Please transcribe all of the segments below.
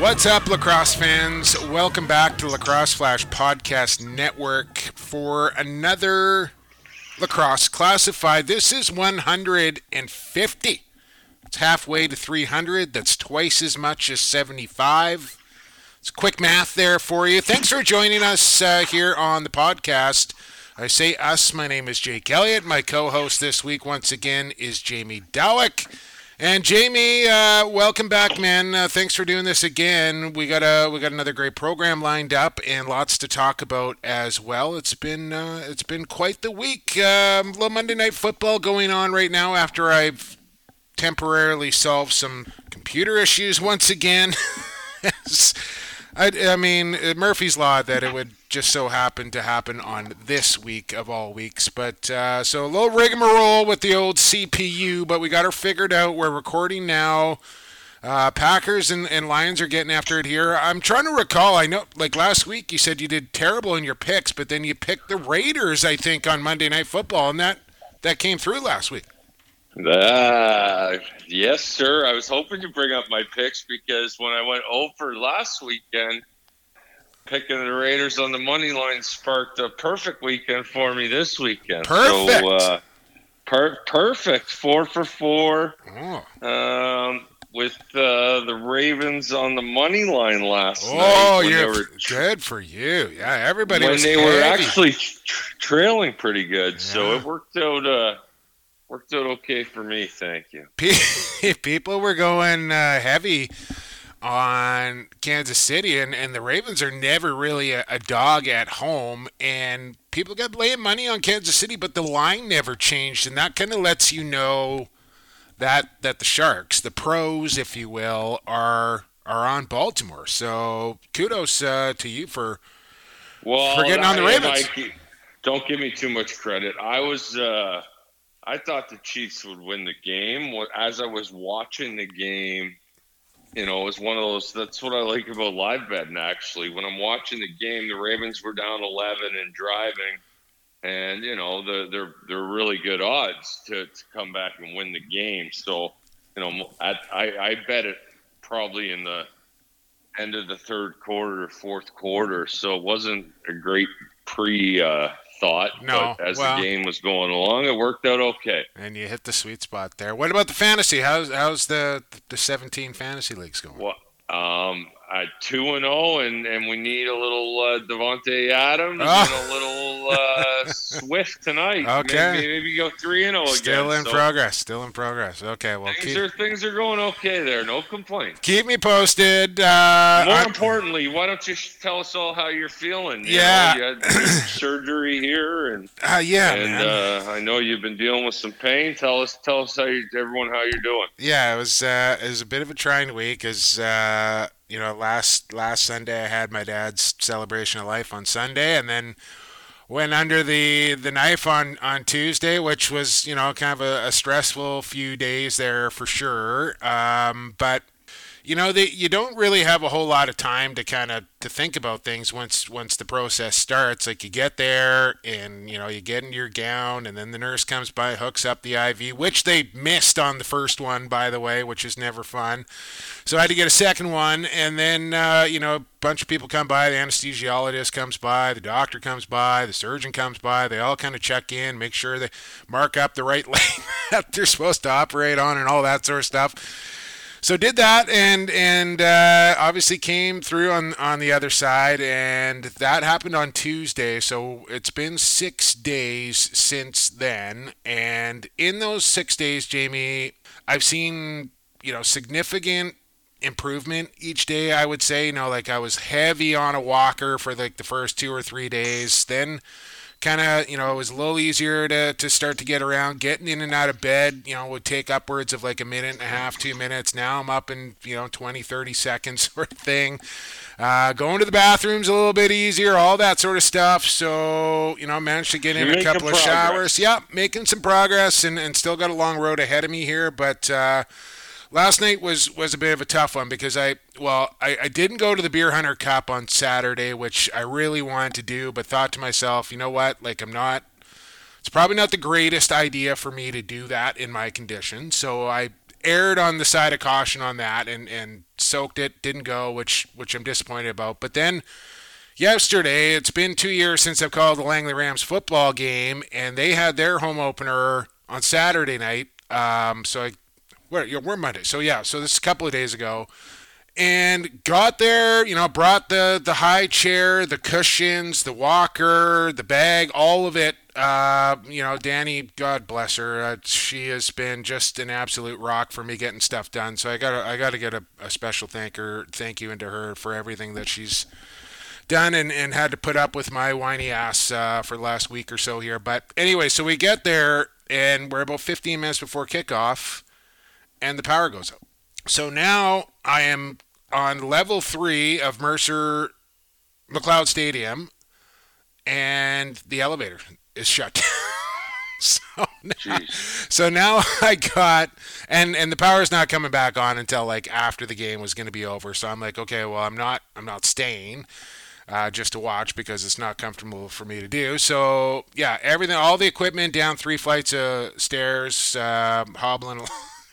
What's up, lacrosse fans? Welcome back to Lacrosse Flash Podcast Network for another Lacrosse Classified. This is 150. It's halfway to 300. That's twice as much as 75. It's quick math there for you. Thanks for joining us uh, here on the podcast. I say us. My name is Jake Elliott. My co host this week, once again, is Jamie Dawick. And Jamie, uh, welcome back, man. Uh, thanks for doing this again. We got a we got another great program lined up and lots to talk about as well. It's been uh, it's been quite the week. Um, little Monday night football going on right now after I've temporarily solved some computer issues once again. I, I mean Murphy's law that it would just so happen to happen on this week of all weeks. But uh, so a little rigmarole with the old CPU, but we got her figured out. We're recording now. Uh, Packers and, and Lions are getting after it here. I'm trying to recall. I know, like last week, you said you did terrible in your picks, but then you picked the Raiders, I think, on Monday Night Football, and that that came through last week. Uh, yes, sir. I was hoping to bring up my picks because when I went over last weekend, picking the Raiders on the money line sparked a perfect weekend for me this weekend. Perfect. So, uh, per- perfect. Four for four. Oh. Um, with uh, the Ravens on the money line last oh, night. Oh, you're good for you. Yeah, everybody when they heavy. were actually tra- trailing pretty good, yeah. so it worked out. Uh, worked out okay for me. Thank you. People were going uh, heavy on Kansas City, and, and the Ravens are never really a, a, dog at home. And people got laying money on Kansas City, but the line never changed, and that kind of lets you know that that the Sharks, the pros, if you will, are are on Baltimore. So kudos uh, to you for well for getting on the Ravens. I, don't give me too much credit. I was. Uh, I thought the Chiefs would win the game. As I was watching the game, you know, it was one of those. That's what I like about live betting. Actually, when I'm watching the game, the Ravens were down 11 and driving, and you know, the, they're they're really good odds to, to come back and win the game. So, you know, I, I, I bet it probably in the end of the third quarter, fourth quarter. So it wasn't a great pre. Uh, thought. No, but as well, the game was going along, it worked out okay. And you hit the sweet spot there. What about the fantasy? How's how's the the 17 fantasy leagues going? Well, um, two and zero, oh, and and we need a little uh, Davante Adams oh. and a little uh, Swift tonight. Okay, maybe, maybe go three and zero again. Still in so progress. Still in progress. Okay, well, things keep, are things are going okay there. No complaints. Keep me posted. Uh, More I'm, importantly, why don't you tell us all how you're feeling? You yeah, know, you had surgery here, and uh, yeah, and. Uh, I know you've been dealing with some pain. Tell us, tell us how you, everyone how you're doing. Yeah, it was uh, it was a bit of a trying week as uh, you know last last Sunday I had my dad's celebration of life on Sunday, and then went under the the knife on on Tuesday, which was you know kind of a, a stressful few days there for sure. Um, but you know, you don't really have a whole lot of time to kind of to think about things once once the process starts. Like you get there and you know you get in your gown, and then the nurse comes by, hooks up the IV, which they missed on the first one, by the way, which is never fun. So I had to get a second one, and then uh, you know a bunch of people come by. The anesthesiologist comes by, the doctor comes by, the surgeon comes by. They all kind of check in, make sure they mark up the right leg that they're supposed to operate on, and all that sort of stuff so did that and and uh, obviously came through on on the other side and that happened on Tuesday. So it's been 6 days since then. And in those 6 days Jamie I've seen you know significant improvement each day I would say. You know like I was heavy on a walker for like the first 2 or 3 days. Then kind of, you know, it was a little easier to, to start to get around. Getting in and out of bed, you know, would take upwards of like a minute and a half, two minutes. Now I'm up in, you know, 20, 30 seconds sort of thing. Uh, going to the bathrooms a little bit easier, all that sort of stuff. So, you know, I managed to get You're in a couple of progress. showers. Yeah, making some progress and, and still got a long road ahead of me here. But uh, last night was, was a bit of a tough one because I, well, I, I didn't go to the Beer Hunter Cup on Saturday, which I really wanted to do, but thought to myself, you know what? Like, I'm not it's probably not the greatest idea for me to do that in my condition. So I erred on the side of caution on that and, and soaked it, didn't go, which which I'm disappointed about. But then yesterday, it's been two years since I've called the Langley Rams football game, and they had their home opener on Saturday night. Um, so I where yeah, we're Monday. So yeah, so this is a couple of days ago. And got there, you know, brought the the high chair, the cushions, the walker, the bag, all of it. Uh, you know, Danny, God bless her, uh, she has been just an absolute rock for me getting stuff done. So I got I got to get a, a special thank her, thank you into her for everything that she's done and, and had to put up with my whiny ass uh, for the last week or so here. But anyway, so we get there and we're about 15 minutes before kickoff, and the power goes out. So now I am on level three of Mercer McLeod Stadium, and the elevator is shut. so, now, so now I got and and the power is not coming back on until like after the game was going to be over. So I'm like, okay, well I'm not I'm not staying. Uh, just to watch because it's not comfortable for me to do. So yeah, everything, all the equipment down three flights of stairs, uh, hobbling.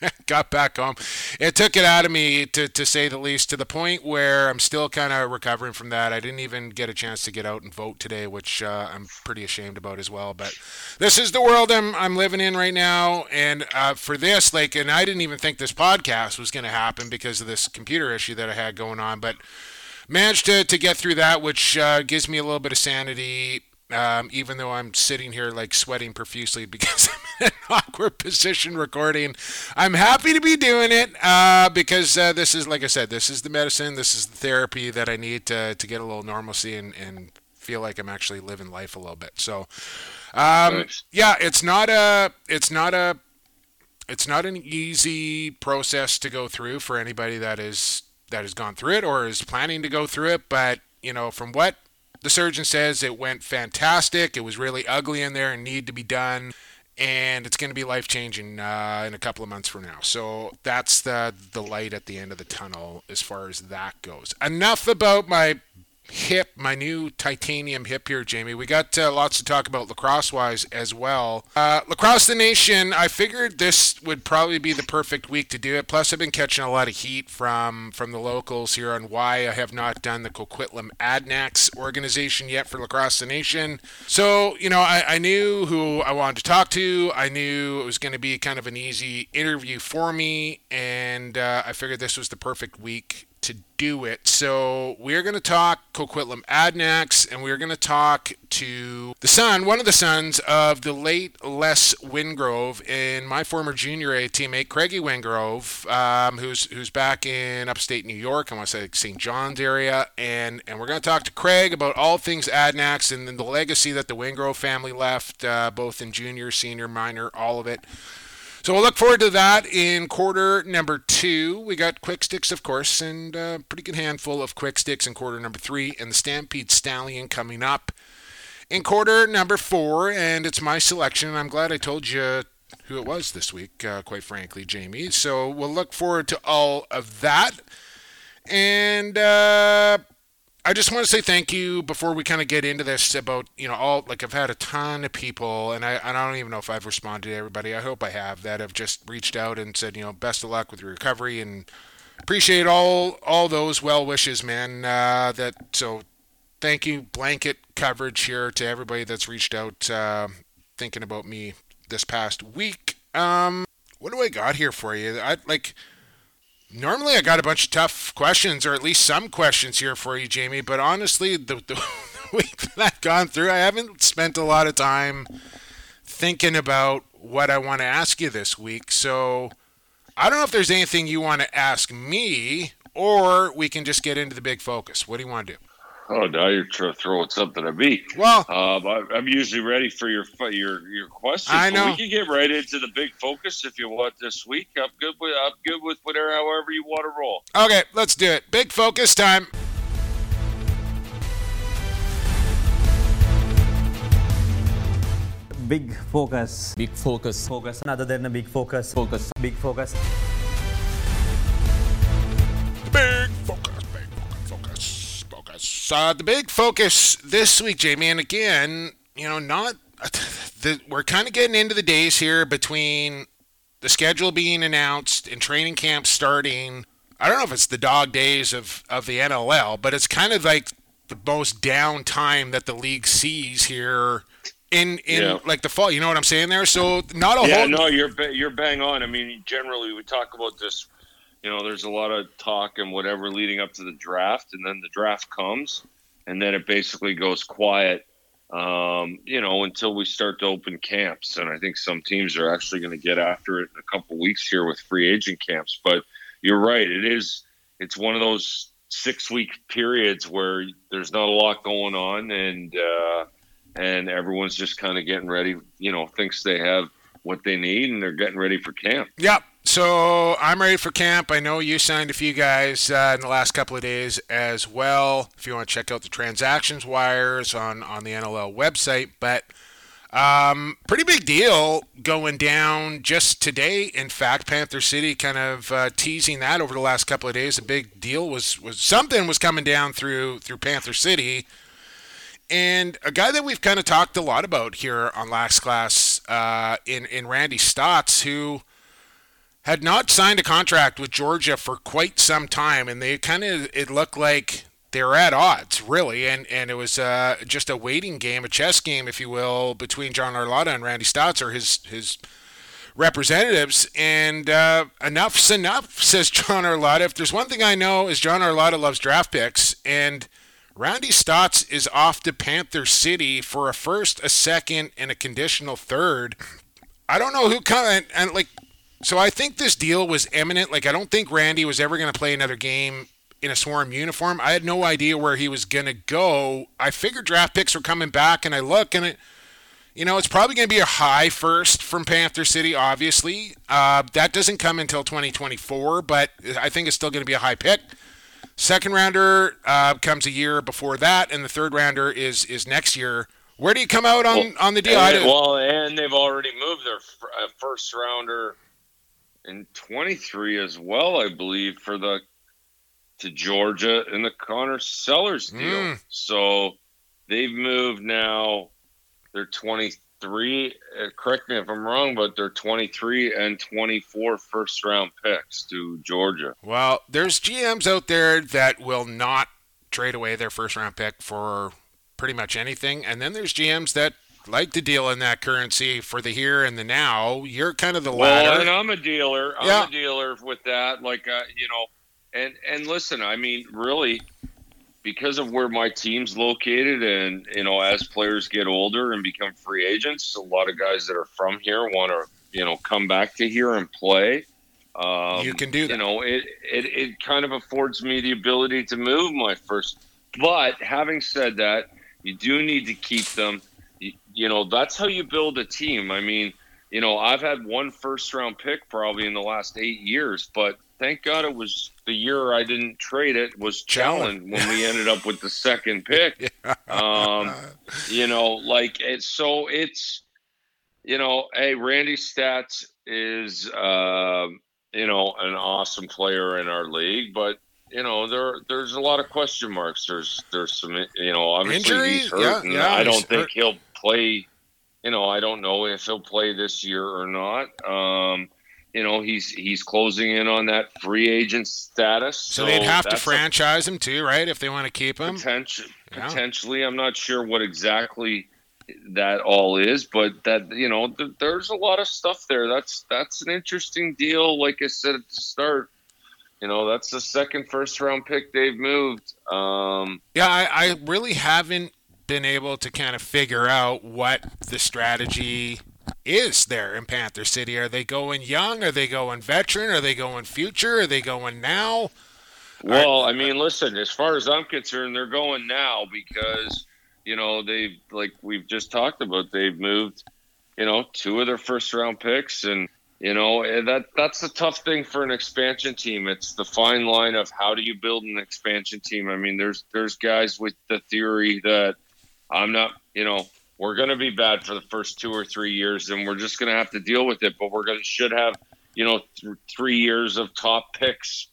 got back home. It took it out of me to, to say the least, to the point where I'm still kind of recovering from that. I didn't even get a chance to get out and vote today, which uh, I'm pretty ashamed about as well. But this is the world I'm, I'm living in right now. And uh, for this, like, and I didn't even think this podcast was going to happen because of this computer issue that I had going on. But managed to, to get through that, which uh, gives me a little bit of sanity. Um, even though I'm sitting here like sweating profusely because I'm in an awkward position recording, I'm happy to be doing it uh, because uh, this is, like I said, this is the medicine, this is the therapy that I need to, to get a little normalcy and, and feel like I'm actually living life a little bit. So, um, Nice. yeah, it's not a, it's not a, it's not an easy process to go through for anybody that is that has gone through it or is planning to go through it. But you know, from what the surgeon says, it went fantastic. It was really ugly in there and need to be done, and it's going to be life changing uh, in a couple of months from now. So that's the the light at the end of the tunnel as far as that goes. Enough about my hip, my new titanium hip here, Jamie. We got uh, lots to talk about lacrosse wise as well. Uh, lacrosse the Nation, I figured this would probably be the perfect week to do it. Plus, I've been catching a lot of heat from, from the locals here on why I have not done the Coquitlam Adanacs organization yet for Lacrosse the Nation. So, you know, I, I knew who I wanted to talk to. I knew it was going to be kind of an easy interview for me, and uh, I figured this was the perfect week to do it. So we're going to talk Coquitlam Adanacs, and we're going to talk to the son, one of the sons of the late Les Wingrove, and my former junior A teammate Craigie Wingrove, um, who's who's back in upstate New York. I want to say St. John's area, and and we're going to talk to Craig about all things Adanacs and the legacy that the Wingrove family left, uh, both in junior, senior, minor, all of it. So we'll look forward to that in quarter number two. We got quick sticks, of course, and a pretty good handful of quick sticks in quarter number three, and the Stampede Stallion coming up in quarter number four. And it's my selection. I'm glad I told you who it was this week, uh, quite frankly, Jamie. So we'll look forward to all of that. And uh, I just want to say thank you before we kind of get into this about you know all like I've had a ton of people and I, I don't even know if I've responded to everybody. I hope I have that have just reached out and said you know best of luck with your recovery and appreciate all all those well wishes, man. Uh, that so thank you blanket coverage here to everybody that's reached out uh, thinking about me this past week. Um, what do I got here for you? I like. Normally, I got a bunch of tough questions, or at least some questions here for you, Jamie. But honestly, the, the week that I've gone through, I haven't spent a lot of time thinking about what I want to ask you this week. So I don't know if there's anything you want to ask me, or we can just get into the big focus. What do you want to do? Oh, now you're trying to throw something at me. Well, Um, I, I'm usually ready for your your your questions. I know. we can get right into the big focus if you want this week. I'm good with I'm good with whatever, however you want to roll. okay, let's do it. Big focus time. big focus big focus focus other than a big focus focus big focus Big focus, big focus, focus. Uh, the big focus this week, Jamie, and again, you know, not the, we're kind of getting into the days here between the schedule being announced and training camp starting. I don't know if it's the dog days of, of the NLL, but it's kind of like the most down time that the league sees here in in Yeah. like the fall. You know what I'm saying there? So not a Yeah, whole no, you're you're bang on. I mean, generally we talk about this. You know, there's a lot of talk and whatever leading up to the draft, and then the draft comes, and then it basically goes quiet. Um, you know, until we start to open camps, and I think some teams are actually going to get after it in a couple weeks here with free agent camps. But you're right; it is. It's one of those six week periods where there's not a lot going on, and uh, and everyone's just kind of getting ready. You know, thinks they have what they need, and they're getting ready for camp. Yep. So I'm ready for camp. I know you signed a few guys uh, in the last couple of days as well. If you want to check out the transactions wires on on the NLL website, but um, pretty big deal going down just today. In fact, Panther City kind of uh, teasing that over the last couple of days. A big deal was was something was coming down through through Panther City. And a guy that we've kind of talked a lot about here on Lax Class uh, in in Randy Staats, who had not signed a contract with Georgia for quite some time, and they kind of it looked like they were at odds, really, and and it was uh, just a waiting game, a chess game, if you will, between John Arlotta and Randy Staats, or his his representatives. And uh, enough's enough, says John Arlotta. If there's one thing I know is John Arlotta loves draft picks, and Randy Staats is off to Panther City for a first, a second, and a conditional third. I don't know who kind and like so I think this deal was imminent. Like I don't think Randy was ever going to play another game in a swarm uniform. I had no idea where he was going to go. I figured draft picks were coming back, and I look and it, you know, it's probably going to be a high first from Panther City. Obviously, uh, that doesn't come until 2024, but I think it's still going to be a high pick. Second rounder uh, comes a year before that, and the third rounder is is next year. Where do you come out on Well, on the deal? And, don't- well, and they've already moved their uh, first rounder in 23 as well, I believe, for the to Georgia in the Connor Sellers deal. Mm. So they've moved now. They're 23. Uh, correct me if I'm wrong, but they're 23 and 24 first round picks to Georgia. Well, there's GMs out there that will not trade away their first round pick for pretty much anything, and then there's GMs that like to deal in that currency for the here and the now. You're kind of the Well, latter. and I'm a dealer. I'm Yeah. a dealer with that. Like, uh, you know, and and listen, I mean, really, because of where my team's located, and you know, as players get older and become free agents, a lot of guys that are from here want to, you know, come back to here and play. Um, You can do that. You know, it, it it kind of affords me the ability to move my first. But having said that, you do need to keep them. You, know, that's how you build a team. I mean, you know, I've had one first round pick probably in the last eight years, but thank God it was the year I didn't trade it was Challen. Challen when we ended up with the second pick. Um, you know, like it's so it's, you know, hey, Randy Staats is, uh, you know, an awesome player in our league, but you know, there there's a lot of question marks. There's there's some, you know, obviously he's hurt, Yeah, and yeah, I don't think hurt. he'll play. You know, I don't know if he'll play this year or not. Um, you know, he's he's closing in on that free agent status. so they'd have to that's a franchise him too, right? If they want to keep him. Potential, Yeah. potentially, I'm not sure what exactly that all is, but that you know, th- there's a lot of stuff there. That's that's an interesting deal. Like I said at the start, you know, that's the second first round pick they've moved. Um, Yeah, I, I really haven't been able to kind of figure out what the strategy is there in Panther City. Are they going young? Are they going veteran? Are they going future? Are they going now? Well, I mean, listen, as far as I'm concerned, they're going now because, you know, they've, like we've just talked about, they've moved, you know, two of their first round picks. And, you know, that that's the tough thing for an expansion team. It's the fine line of how do you build an expansion team. I mean, there's there's guys with the theory that I'm not, you know, we're going to be bad for the first two or three years, and we're just going to have to deal with it. But we're going to should have, you know, th- three years of top picks,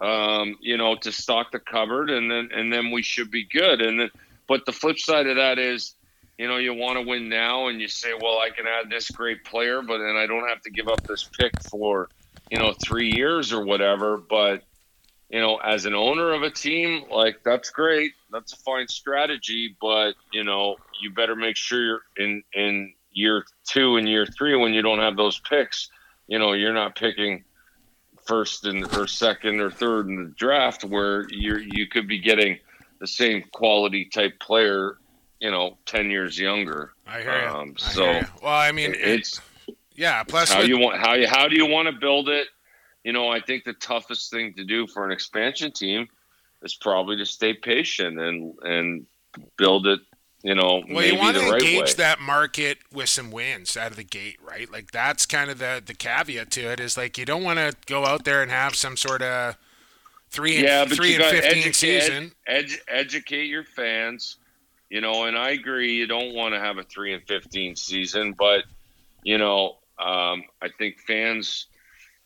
um, you know, to stock the cupboard, and then and then we should be good. And then, but the flip side of that is, you know, you want to win now, and you say, well, I can add this great player, but then I don't have to give up this pick for, you know, three years or whatever. But you know, as an owner of a team, like that's great. That's a fine strategy, but you know, you better make sure you're in in year two and year three when you don't have those picks. You know, you're not picking first and or second or third in the draft where you you could be getting the same quality type player, you know, ten years younger. I hear you. Um, I so hear you. well, I mean, it's yeah. Plus, how with- you want how you how do you want to build it? You know, I think the toughest thing to do for an expansion team is probably to stay patient and and build it. You know, Well, you want to right engage way. that market with some wins out of the gate, right? Like that's kind of the the caveat to it is like you don't want to go out there and have some sort of three and yeah, but three you and got fifteen educate, season. Ed, educate your fans. You know, and I agree. You don't want to have a three and fifteen season, but you know, um, I think fans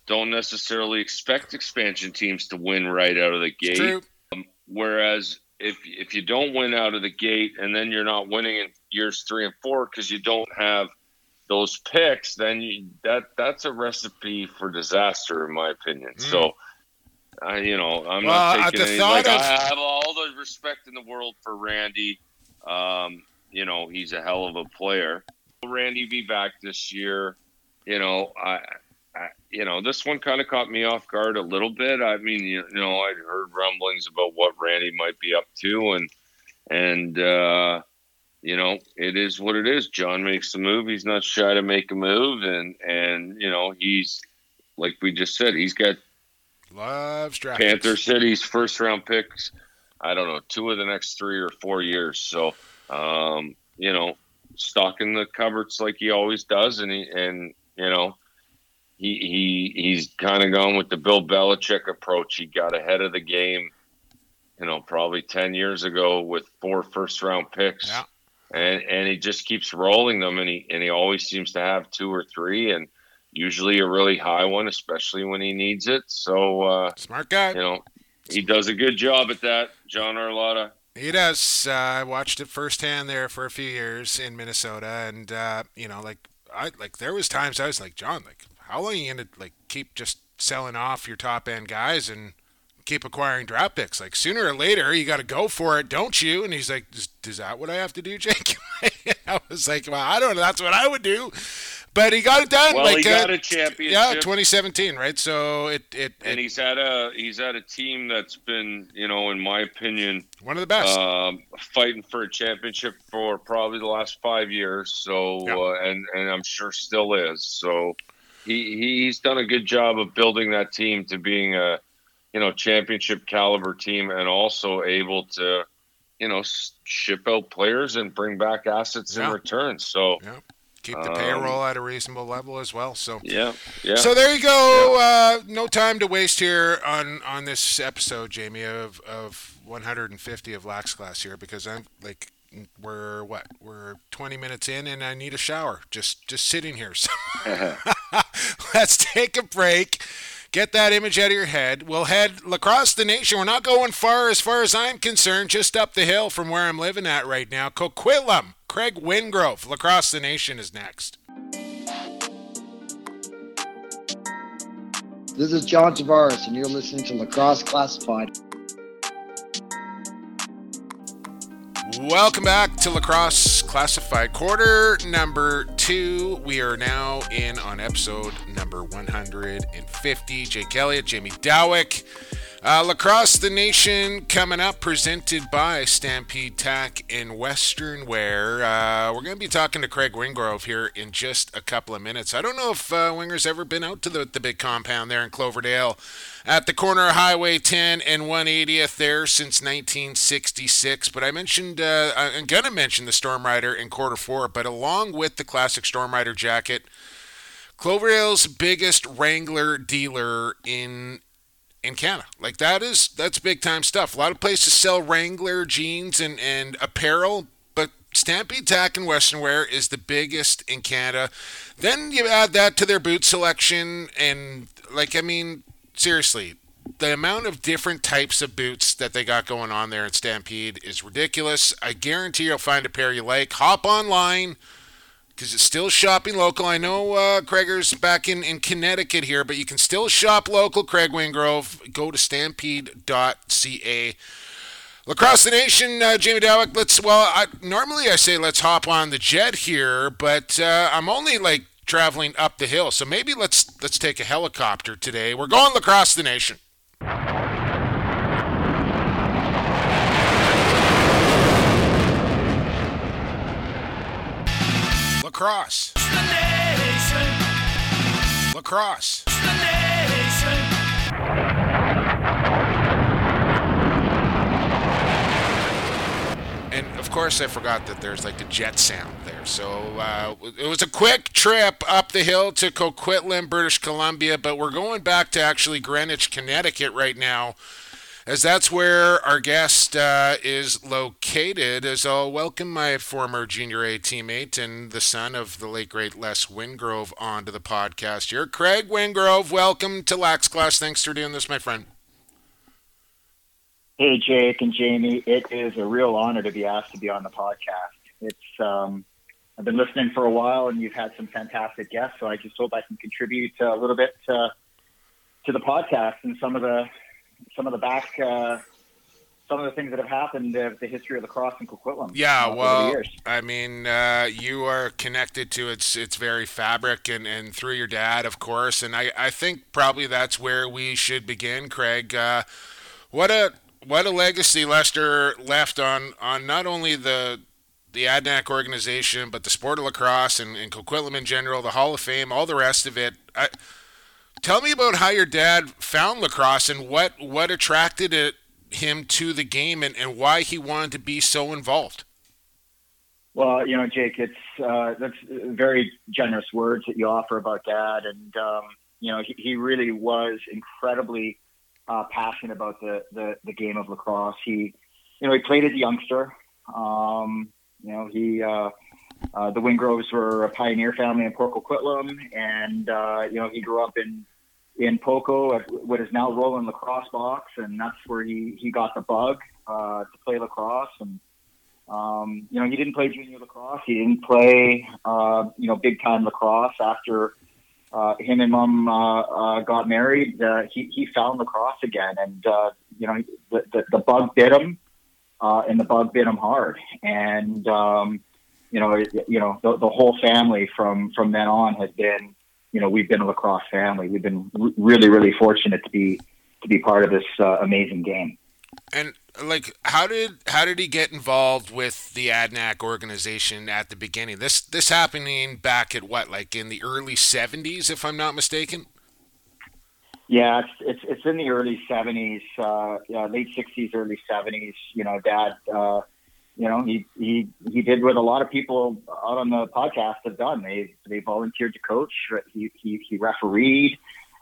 don't necessarily expect expansion teams to win right out of the gate. True. Whereas if if you don't win out of the gate and then you're not winning in years three and four because you don't have those picks, then you, that that's a recipe for disaster, in my opinion. So, I you know I'm Mm. Well, not taking any, like of- I have all the respect in the world for Randy. Um, you know he's a hell of a player. Will Randy be back this year? You know I. You know, this one kind of caught me off guard a little bit. I mean, you, you know, I'd heard rumblings about what Randy might be up to, and and uh, you know, it is what it is. John makes the move; he's not shy to make a move, and and you know, he's like we just said, he's got draft. Panther. City's first round picks. I don't know, two of the next three or four years. So, um, you know, stocking the cupboards like he always does, and he and you know, he he he's kind of gone with the Bill Belichick approach. He got ahead of the game, you know, probably ten years ago with four first round picks. Yeah. And and he just keeps rolling them, and he and he always seems to have two or three, and usually a really high one, especially when he needs it. So. uh Smart guy. you know, he does a good job at that, John Arlotta. He does. Uh, I watched it firsthand there for a few years in Minnesota, and uh, you know, like I like there was times I was like, John, like how long are you gonna like keep just selling off your top end guys and keep acquiring draft picks? Like sooner or later, you got to go for it, don't you? And he's like, is, is that what I have to do, Jake? I was like, well, I don't know. That's what I would do. But he got it done. Well, like, he got uh, a championship, yeah, 2017, right? So it it, and it he's had a he's had a team that's been, you know, in my opinion, one of the best. um, fighting for a championship for probably the last five years. So, Yeah. uh, and and I'm sure still is. So, he he's done a good job of building that team to being a, you know, championship caliber team, and also able to, you know, ship out players and bring back assets Yeah. in return. So, yeah, keep the um, payroll at a reasonable level as well. So. yeah, yeah. So there you go. Uh, no time to waste here on on this episode, Jamie, of of 150 of Lax Class here because I'm like we're what we're 20 minutes in and I need a shower just just sitting here. So uh-huh. let's take a break. Get that image out of your head. We'll head across the nation. We're not going far as far as I'm concerned, just up the hill from where I'm living at right now. Coquitlam, Craig Wingrove, Lacrosse the Nation is next. This is John Tavares, and you're listening to Lacrosse Classified. Welcome back to Lacrosse Classified Quarter number two. We are now in on episode number 150. Jake Elliott, Jamie Dawick. Uh, Lacrosse the Nation coming up, presented by Stampede Tack and Western Wear. Uh, we're going to be talking to Craig Wingrove here in just a couple of minutes. I don't know if uh, Winger's ever been out to the, the big compound there in Cloverdale at the corner of Highway 10 and 180th there since 1966. But I mentioned, uh, I'm going to mention the Storm Rider in quarter four, but along with the classic Storm Rider jacket, Cloverdale's biggest Wrangler dealer in in Canada. Like that is that's big time stuff. A lot of places sell Wrangler jeans and, and apparel, but Stampede Tack and Western Wear is the biggest in Canada. Then you add that to their boot selection and like I mean, seriously, the amount of different types of boots that they got going on there at Stampede is ridiculous. I guarantee you'll find a pair you like. Hop online because it's still shopping local. I know uh, Craig's back in, in Connecticut here, but you can still shop local. Craig Wingrove. Go to stampede.ca. Lacrosse the Nation, uh, Jamie Dawick. Let's. Well, I, normally I say let's hop on the jet here, but uh, I'm only like traveling up the hill, so maybe let's let's take a helicopter today. We're going Lacrosse the Nation. Lacrosse. Lacrosse. And of course, I forgot that there's like a jet sound there. So uh, it was a quick trip up the hill to Coquitlam, British Columbia, but we're going back to actually Greenwich, Connecticut right now as that's where our guest uh, is located. As I'll welcome my former Junior A teammate and the son of the late great Les Wingrove onto the podcast here. Craig Wingrove, welcome to Lax Class. Thanks for doing this, my friend. Hey, Jake and Jamie. It is a real honor to be asked to be on the podcast. It's um, I've been listening for a while, and you've had some fantastic guests. So I just hope I can contribute a little bit to, to the podcast and some of the some of the back, uh, some of the things that have happened, uh, the history of the lacrosse in Coquitlam. Yeah, uh, well, I mean, uh, you are connected to its its very fabric, and, and through your dad, of course. And I, I think probably that's where we should begin, Craig. Uh, what a what a legacy Lester left on on not only the the Adanac organization, but the sport of lacrosse and, and Coquitlam in general, the Hall of Fame, all the rest of it. I, tell me about how your dad found lacrosse and what what attracted it, him to the game and, and why he wanted to be so involved. Well, you know, Jake, it's uh, that's very generous words that you offer about dad, and um, you know, he, he really was incredibly uh, passionate about the, the, the game of lacrosse. He, you know, he played as a youngster. Um, you know, he, uh, uh, the Wingroves were a pioneer family in Port Coquitlam, and uh, you know, he grew up in in Poco at what is now Roland Lacrosse Box, and that's where he he got the bug uh, to play lacrosse. And um, you know, he didn't play junior lacrosse. He didn't play uh, you know big time lacrosse after uh, him and mom uh, uh, got married, uh, he, he found lacrosse again. And, uh, you know, the, the, the bug bit him, uh, and the bug bit him hard. And, um, you know, you know, the, the whole family from, from then on has been, you know, we've been a lacrosse family. We've been r- really, really fortunate to be, to be part of this uh, amazing game. And like how did how did he get involved with the Adanac organization at the beginning? This this happening back at what like in the early seventies, if I'm not mistaken. Yeah, it's it's, it's in the early seventies, uh, yeah, late sixties, early seventies. You know, Dad, uh, you know, he he he did what a lot of people out on the podcast have done. They they volunteered to coach. He he, he refereed.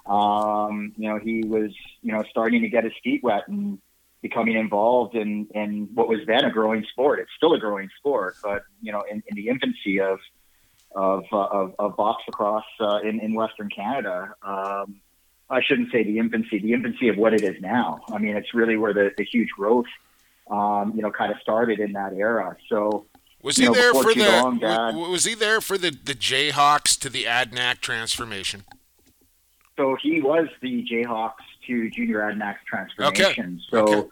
Um, you know, he was you know starting to get his feet wet and becoming involved in, in what was then a growing sport. It's still a growing sport, but you know, in, in the infancy of of, uh, of, of box lacrosse uh, in, in Western Canada. Um, I shouldn't say the infancy, the infancy of what it is now. I mean, it's really where the, the huge growth, um, you know, kind of started in that era. So, was he know, there for the long, Dad, was he there for the the Jayhawks to the Adanac transformation? So he was the Jayhawks to Junior Adanac transformation. Okay. So, okay.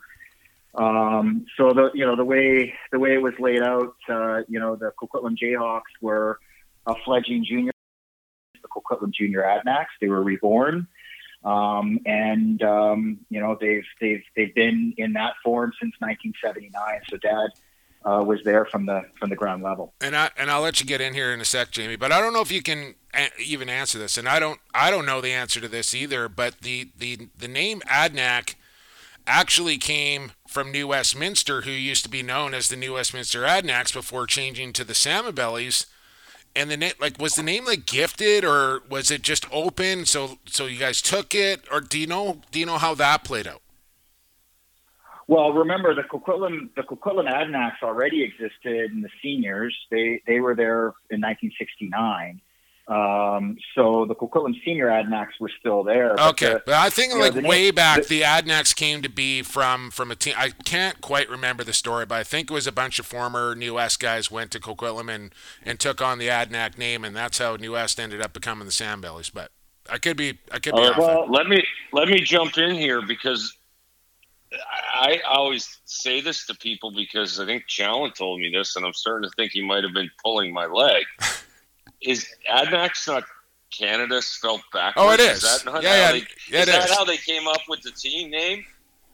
Um, so the you know the way the way it was laid out, uh, you know, the Coquitlam Jayhawks were a fledgling junior, the Coquitlam Junior Adanacs. They were reborn. Um, and um, you know they've they've they've been in that form since 1979. So Dad uh, was there from the from the ground level. And I and I'll let you get in here in a sec, Jamie. But I don't know if you can a- even answer this, and I don't I don't know the answer to this either. But the the the name Adanac actually came from New Westminster, who used to be known as the New Westminster Adanacs before changing to the Salmon Bellies. And the name, like, was the name like gifted, or was it just open? So, so you guys took it, or do you know? Do you know how that played out? Well, remember the Coquitlam the Coquitlam Adanacs already existed in the seniors. They they were there in 1969. Um, so the Coquitlam senior Adanacs were still there. but Okay, the- but I think you know, like name- way back, the- the Adanacs came to be from from a team. I can't quite remember the story, but I think it was a bunch of former New West guys went to Coquitlam and and took on the Adanac name, and that's how New West ended up becoming the Salmon Bellies. But I could be I could be Uh, off. well, let me let me jump in here because I, I always say this to people because I think Challen told me this, and I'm starting to think he might have been pulling my leg. is Adanacs not Canada spelled backwards? Oh, it is. that not Yeah, yeah, They, yeah, is that is. how they came up with the team name?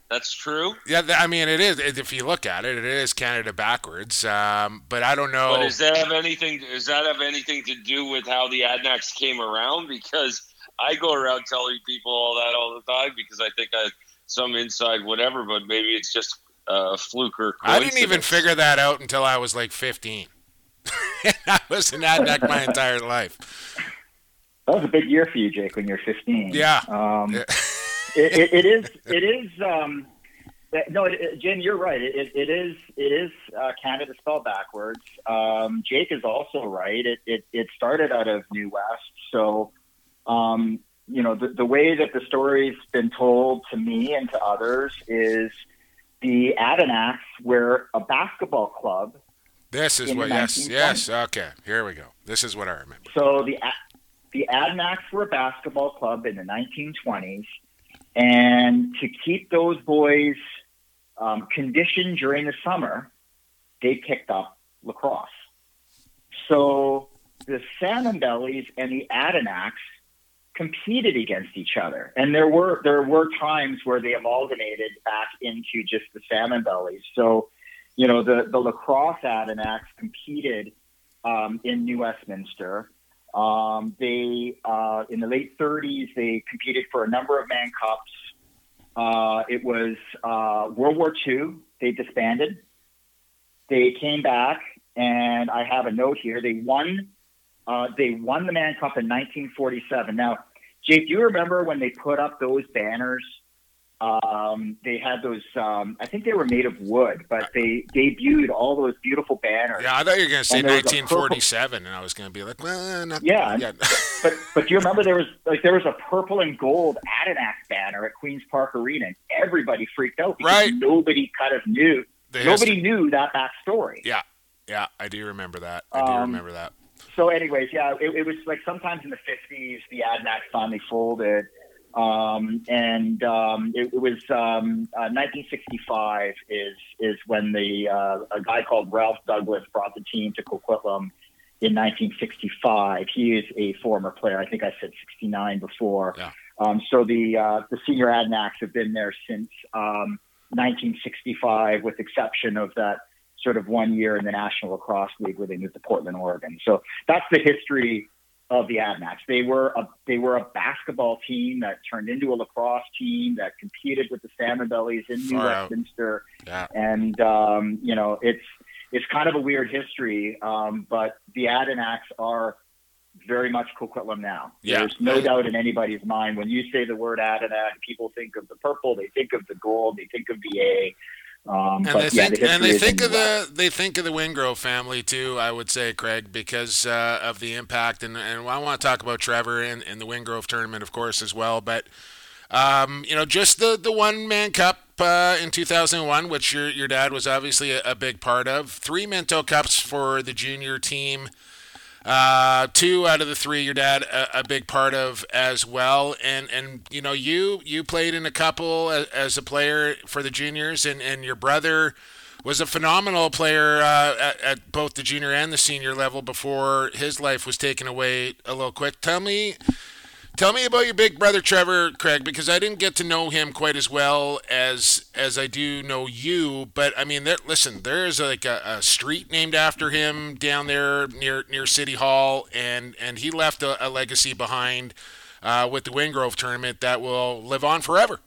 That's true. yeah, I mean it is. If you look at it, it is Canada backwards. Um, but I don't know. But does that have anything? Does that have anything to do with how the Adanacs came around? Because I go around telling people all that all the time because I think I some inside whatever, but maybe it's just a fluke or I didn't even figure that out until I was like 15. I was an Adanac my entire life. that was a big year for you, Jake, when you're 15. Yeah. Um, Yeah. it, it, it is. It is. Um, no, it, Jim, you're right. It, it, it is. It is uh, Canada spelled backwards. Um, Jake is also right. It, it started out of New West. So, um, you know, the, the way that the story's been told to me and to others is the Adanacs were a basketball club. This is what. Yes, yes. Okay, here we go. This is what I remember. So the the Adanacs were a basketball club in the 1920s, and to keep those boys um, conditioned during the summer, they picked up lacrosse. So the Salmon Bellies and the Adanacs competed against each other, and there were there were times where they amalgamated back into just the Salmon Bellies. So, you know, the the lacrosse Adanacs competed um, in New Westminster. Um, they uh, in the late 30s they competed for a number of Mann cups. Uh, it was uh, World War II. They disbanded. They came back, and I have a note here. They won. Uh, they won the Mann Cup in 1947. Now, Jake, do you remember when they put up those banners? Um, they had those. Um, I think they were made of wood, but they debuted all those beautiful banners. Yeah, I thought you were going to say And there was a purple- 1947, and I was going to be like, well, not, Yeah. But but do you remember there was like there was a purple and gold Adanac banner at Queens Park Arena, and everybody freaked out because Right. nobody kind of knew. Nobody knew that backstory. Yeah, yeah, I do remember that. I do Um, remember that. So, anyways, yeah, it, it was like sometimes in the fifties, the Adanac finally folded, um, and um, it, it was um, uh, 1965 is is when the uh, a guy called Ralph Douglas brought the team to Coquitlam in 1965. He is a former player. I think I said 69 before. Yeah. Um, so the uh, the senior Adanacs have been there since um, 1965, with exception of that sort of one year in the National Lacrosse League where they moved to Portland, Oregon. So that's the history of the Adanacs. They were a they were a basketball team that turned into a lacrosse team that competed with the Salmon Bellies in New Far. Westminster, Yeah. and um, you know it's it's kind of a weird history, um, but the Adanacs are very much Coquitlam now. Yeah. There's no doubt in anybody's mind when you say the word Adanac, people think of the purple, they think of the gold, they think of the A. Um, And but they yeah, think the and they think of the the they think of the Wingrove family too. I would say, Craig, because uh, of the impact, and and I want to talk about Trevor and, and the Wingrove tournament, of course, as well. But um, you know, just the the one Mann cup uh, in 2001, which your your dad was obviously a, a big part of. Three Minto Cups for the junior team. Uh, two out of the three, your dad a, a big part of as well, and and you know you you played in a couple as, as a player for the juniors, and and your brother was a phenomenal player uh, at, at both the junior and the senior level before his life was taken away a little quick. Tell me, Tell me about your big brother Trevor Craig because I didn't get to know him quite as well as as I do know you. But I mean, there, listen, there is like a, a, street named after him down there near near City Hall, and and he left a, a legacy behind uh, with the Wingrove tournament that will live on forever.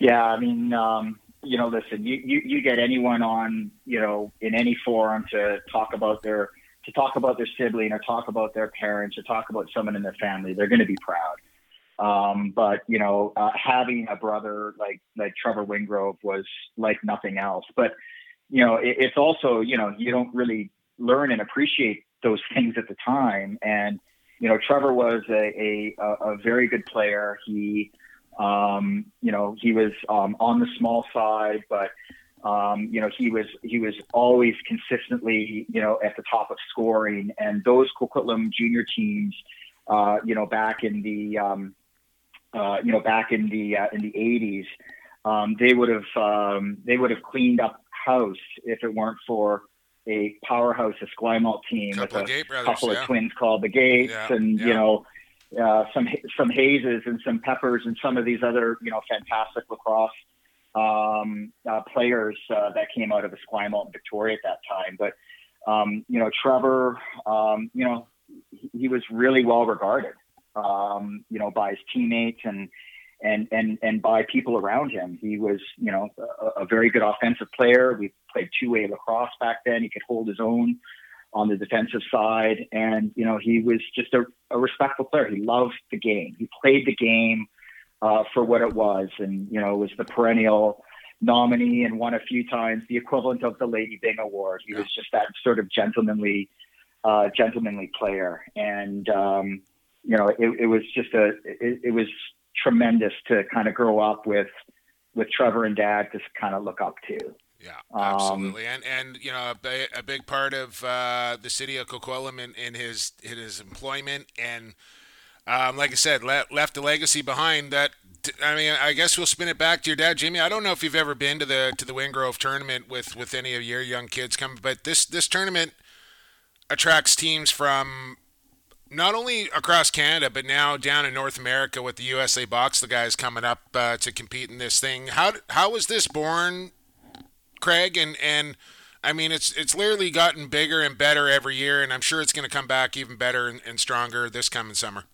Yeah, I mean, um, you know, listen, you, you you get anyone on, you know, in any forum to talk about their to talk about their sibling or talk about their parents or talk about someone in their family, they're going to be proud. Um, but you know, uh, having a brother like like Trevor Wingrove was like nothing else. But you know, it, it's also you know you don't really learn and appreciate those things at the time. And you know, Trevor was a a, a very good player. He um, you know he was um, on the small side, but um, you know, he was he was always consistently, you know, at the top of scoring. And those Coquitlam junior teams, uh, you know, back in the um, uh, you know back in the uh, in the 80s, um, they would have um, they would have cleaned up house if it weren't for a powerhouse Esquimalt team couple with a brothers, couple yeah. of twins called the Gates, Yeah, and yeah. you know. Uh, some some Haze's and some Peppers and some of these other you know fantastic lacrosse um, uh, players uh, that came out of Esquimalt and Victoria at that time. But um, you know, Trevor, um, you know, he, he was really well regarded, um, you know, by his teammates and and and and by people around him. He was, you know, a, a very good offensive player. We played two way lacrosse back then. He could hold his own on the defensive side, and you know, he was just a, a respectful player. He loved the game. He played the game uh, for what it was, and you know, was the perennial nominee and won a few times the equivalent of the Lady Byng Award. He was just that sort of gentlemanly, uh, gentlemanly player, and um, you know, it, it was just a, it, it was tremendous to kind of grow up with, with Trevor and Dad to kind of look up to. Yeah, Um, absolutely, and and you know a, a big part of uh, the city of Coquitlam in, in his in his employment, and um, like I said, le- left a legacy behind. That I mean, I guess we'll spin it back to your dad, Jimmy. I don't know if you've ever been to the to the Wingrove tournament with with any of your young kids coming, but this this tournament attracts teams from not only across Canada, but now down in North America with the USA Box, the guys coming up uh, to compete in this thing. How how was this born, Craig? And and I mean, it's it's literally gotten bigger and better every year, and I'm sure it's going to come back even better and, and stronger this coming summer.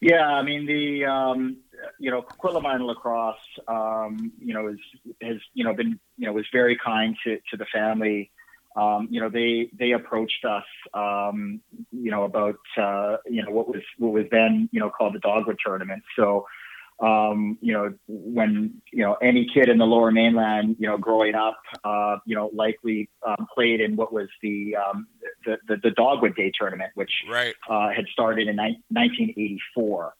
Yeah, I mean the um, you know Coquitlam Lacrosse, um, you know, is has you know been you know was very kind to to the family. Um, you know, they they approached us, um, you know, about uh, you know what was what was then you know called the Dogwood Tournament. So, um, you know, when you know any kid in the Lower Mainland, you know, growing up, uh, you know, likely um, played in what was the, um, the the the Dogwood Day Tournament, which Right. uh, had started in ni- 1984.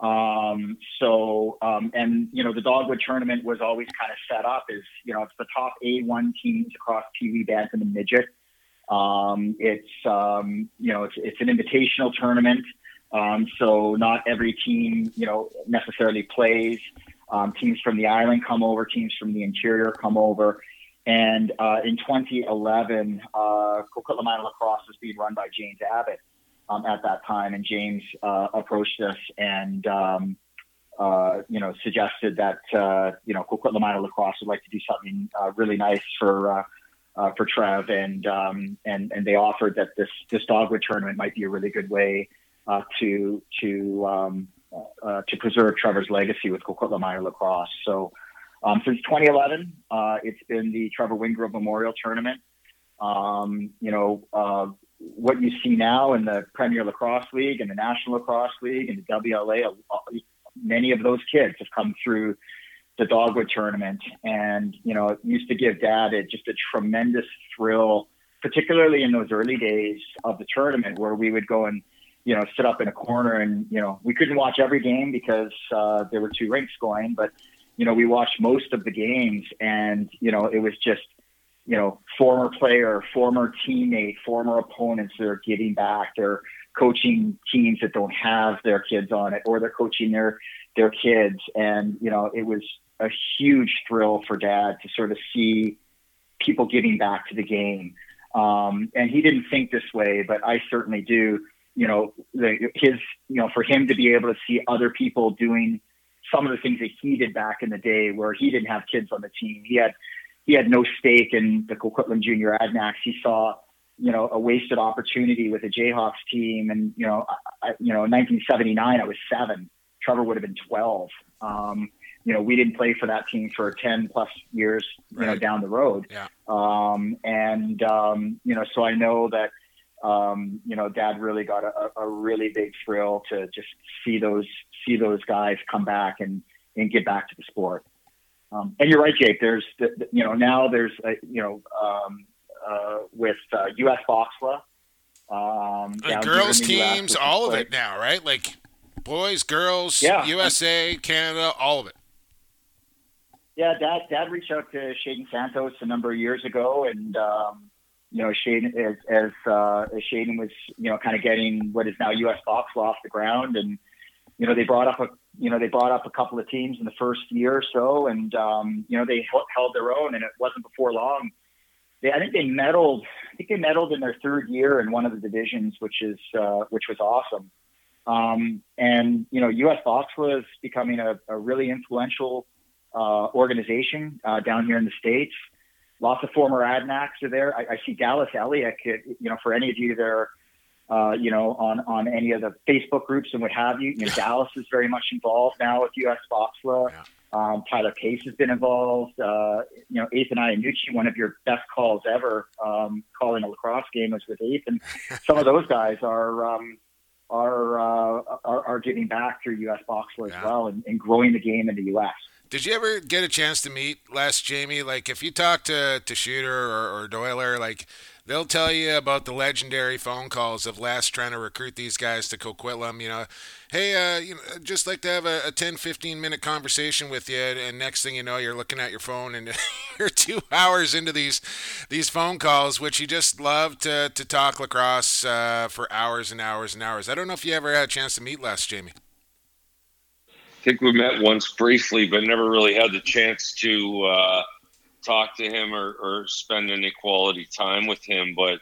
Um, so, um, and you know, the Dogwood tournament was always kind of set up as you know, it's the top A1 teams across Wee, Bantam, and the Midget. Um, it's um, you know, it's it's an invitational tournament. Um, so not every team, you know, necessarily plays. Um, teams from the island come over, teams from the interior come over. And uh, in 2011, uh, Coquitlam Island Lacrosse was being run by James Abbott um, at that time, and James uh, approached us and um, uh, you know suggested that uh, you know Coquitlam Island Lacrosse would like to do something uh, really nice for uh, uh, for Trev, and um, and and they offered that this this dogwood tournament might be a really good way uh, to to um, uh, to preserve Trevor's legacy with Coquitlam Island Lacrosse. So. Um, since 2011, uh, it's been the Trevor Wingrove Memorial Tournament. Um, you know, uh, what you see now in the Premier Lacrosse League and the National Lacrosse League and the WLA, many of those kids have come through the Dogwood tournament. And, you know, it used to give dad just a tremendous thrill, particularly in those early days of the tournament where we would go and, you know, sit up in a corner and, you know, we couldn't watch every game because uh, there were two rinks going, but, you know, we watched most of the games and, you know, it was just, you know, former player, former teammate, former opponents that are giving back. They're coaching teams that don't have their kids on it, or they're coaching their their kids. And you know, it was a huge thrill for Dad to sort of see people giving back to the game. Um, and he didn't think this way, but I certainly do. You know, the, his, you know, for him to be able to see other people doing some of the things that he did back in the day where he didn't have kids on the team. He had, he had no stake in the Coquitlam Junior Adanacs. He saw, you know, a wasted opportunity with the Jayhawks team. And, you know, I, you know, in 1979, I was seven. Trevor would have been 12. Um, you know, we didn't play for that team for 10 plus years, you know, down the road. Yeah. Um, and, um, you know, so I know that, um, you know, dad really got a, a really big thrill to just see those, see those guys come back and, and get back to the sport. Um, and you're right, Jake, there's, the, the- you know, now there's, a, you know, um, uh, with, uh, US Boxla, um, Like girls the US, teams, all of it now, right? Like boys, girls, Yeah. USA, Canada, all of it. Yeah, dad dad reached out to Shaden Santos a number of years ago, and um, you know, Shaden as as, uh, as Shaden was you know kind of getting what is now U.S. Box off the ground, and you know they brought up a you know they brought up a couple of teams in the first year or so, and um, you know they held their own, and it wasn't before long. They, I think they medaled. I think they medaled in their third year in one of the divisions, which is uh, which was awesome. Um, and you know, U.S. Box was becoming a, a really influential uh, organization uh, down here in the states. Lots of former Adanacs are there. I, I see Dallas Elliott. You know, for any of you that are, uh, you know, on on any of the Facebook groups and what have you, you know, Dallas is very much involved now with US Boxla. Yeah. Um, Tyler Case has been involved. Uh, you know, Ethan Iannucci, one of your best calls ever, um, calling a lacrosse game was with Ethan. Some of those guys are. Um, are, uh, are are giving back through U.S. Boxla as well and, and growing the game in the U.S. Did you ever get a chance to meet Les Jamie? Like, if you talk to, to Shooter or, or Doyler, like, they'll tell you about the legendary phone calls of Les trying to recruit these guys to Coquitlam. You know, hey, uh, you know, just like to have a, a 10, 15 minute conversation with you. And next thing you know, you're looking at your phone and you're two hours into these these phone calls, which you just love to, to talk lacrosse uh, for hours and hours and hours. I don't know if you ever had a chance to meet Les Jamie. Think we met once briefly, but never really had the chance to uh, talk to him or, or spend any quality time with him. But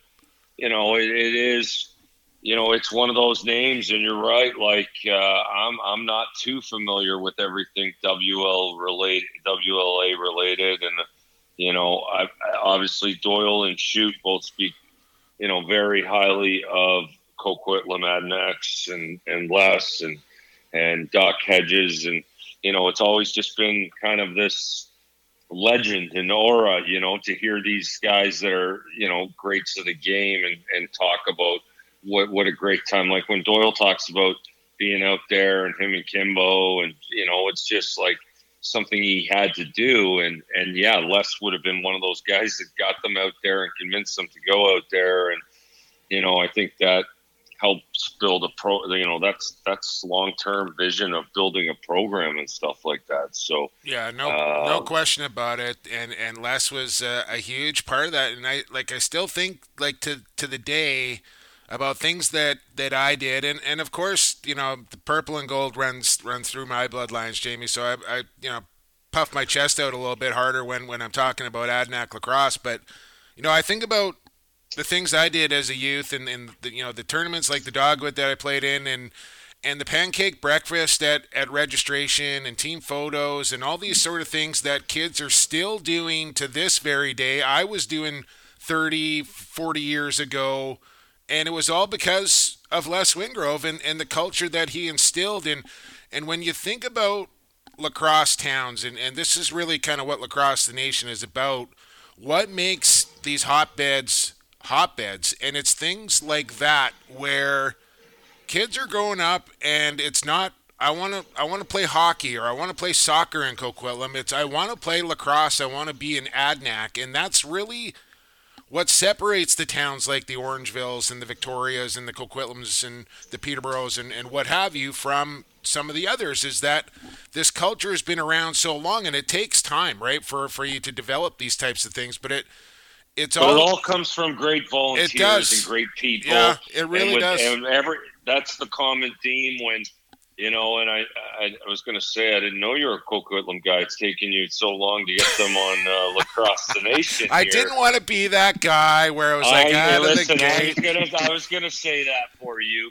you know, it, it is, you know, it's one of those names, and you're right. Like uh, I'm, I'm not too familiar with everything WL related, WLA related, and you know, I- obviously Doyle and Shoot both speak, you know, very highly of Coquitlam Adanacs and and Les and and Doc Hedges, and you know, it's always just been kind of this legend and aura, you know, to hear these guys that are, you know, greats of the game and, and talk about what what a great time. Like when Doyle talks about being out there and him and Kimbo, and you know, it's just like something he had to do. And and yeah, Les would have been one of those guys that got them out there and convinced them to go out there. And you know, I think that helps build a pro you know that's that's long-term vision of building a program and stuff like that so Yeah, no, no Um, question about it. And and Les was uh, a huge part of that. And I like I still think like to to the day about things that that I did. And and of course you know the purple and gold runs runs through my bloodlines, Jamie. So I I you know puff my chest out a little bit harder when when I'm talking about Adanac lacrosse. But you know I think about the things I did as a youth and, and the, you know the tournaments like the dogwood that I played in and and the pancake breakfast at, at registration and team photos and all these sort of things that kids are still doing to this very day. I was doing 30, 40 years ago, and it was all because of Les Wingrove and, and the culture that he instilled. And, and when you think about lacrosse towns, and, and this is really kind of what lacrosse the nation is about, what makes these hotbeds hotbeds? And it's things like that where kids are growing up and it's not I want to I want to play hockey or I want to play soccer in Coquitlam. It's I want to play lacrosse. I want to be an Adanac, and that's really what separates the towns like the Orangevilles and the Victorias and the Coquitlams and the Peterboroughs and, and what have you from some of the others is that this culture has been around so long and it takes time, right, for for you to develop these types of things. But it it's all it all comes from great volunteers does. and great people Yeah, it really and with- does. and every that's the common theme when You know, and I, I, I was going to say I didn't know you were a Coquitlam guy. It's taking you so long to get them on uh, Lacrosse the Nation. I here. didn't want to be that guy where it was like I, out listen, of the I was gate. gonna, I was gonna say that for you.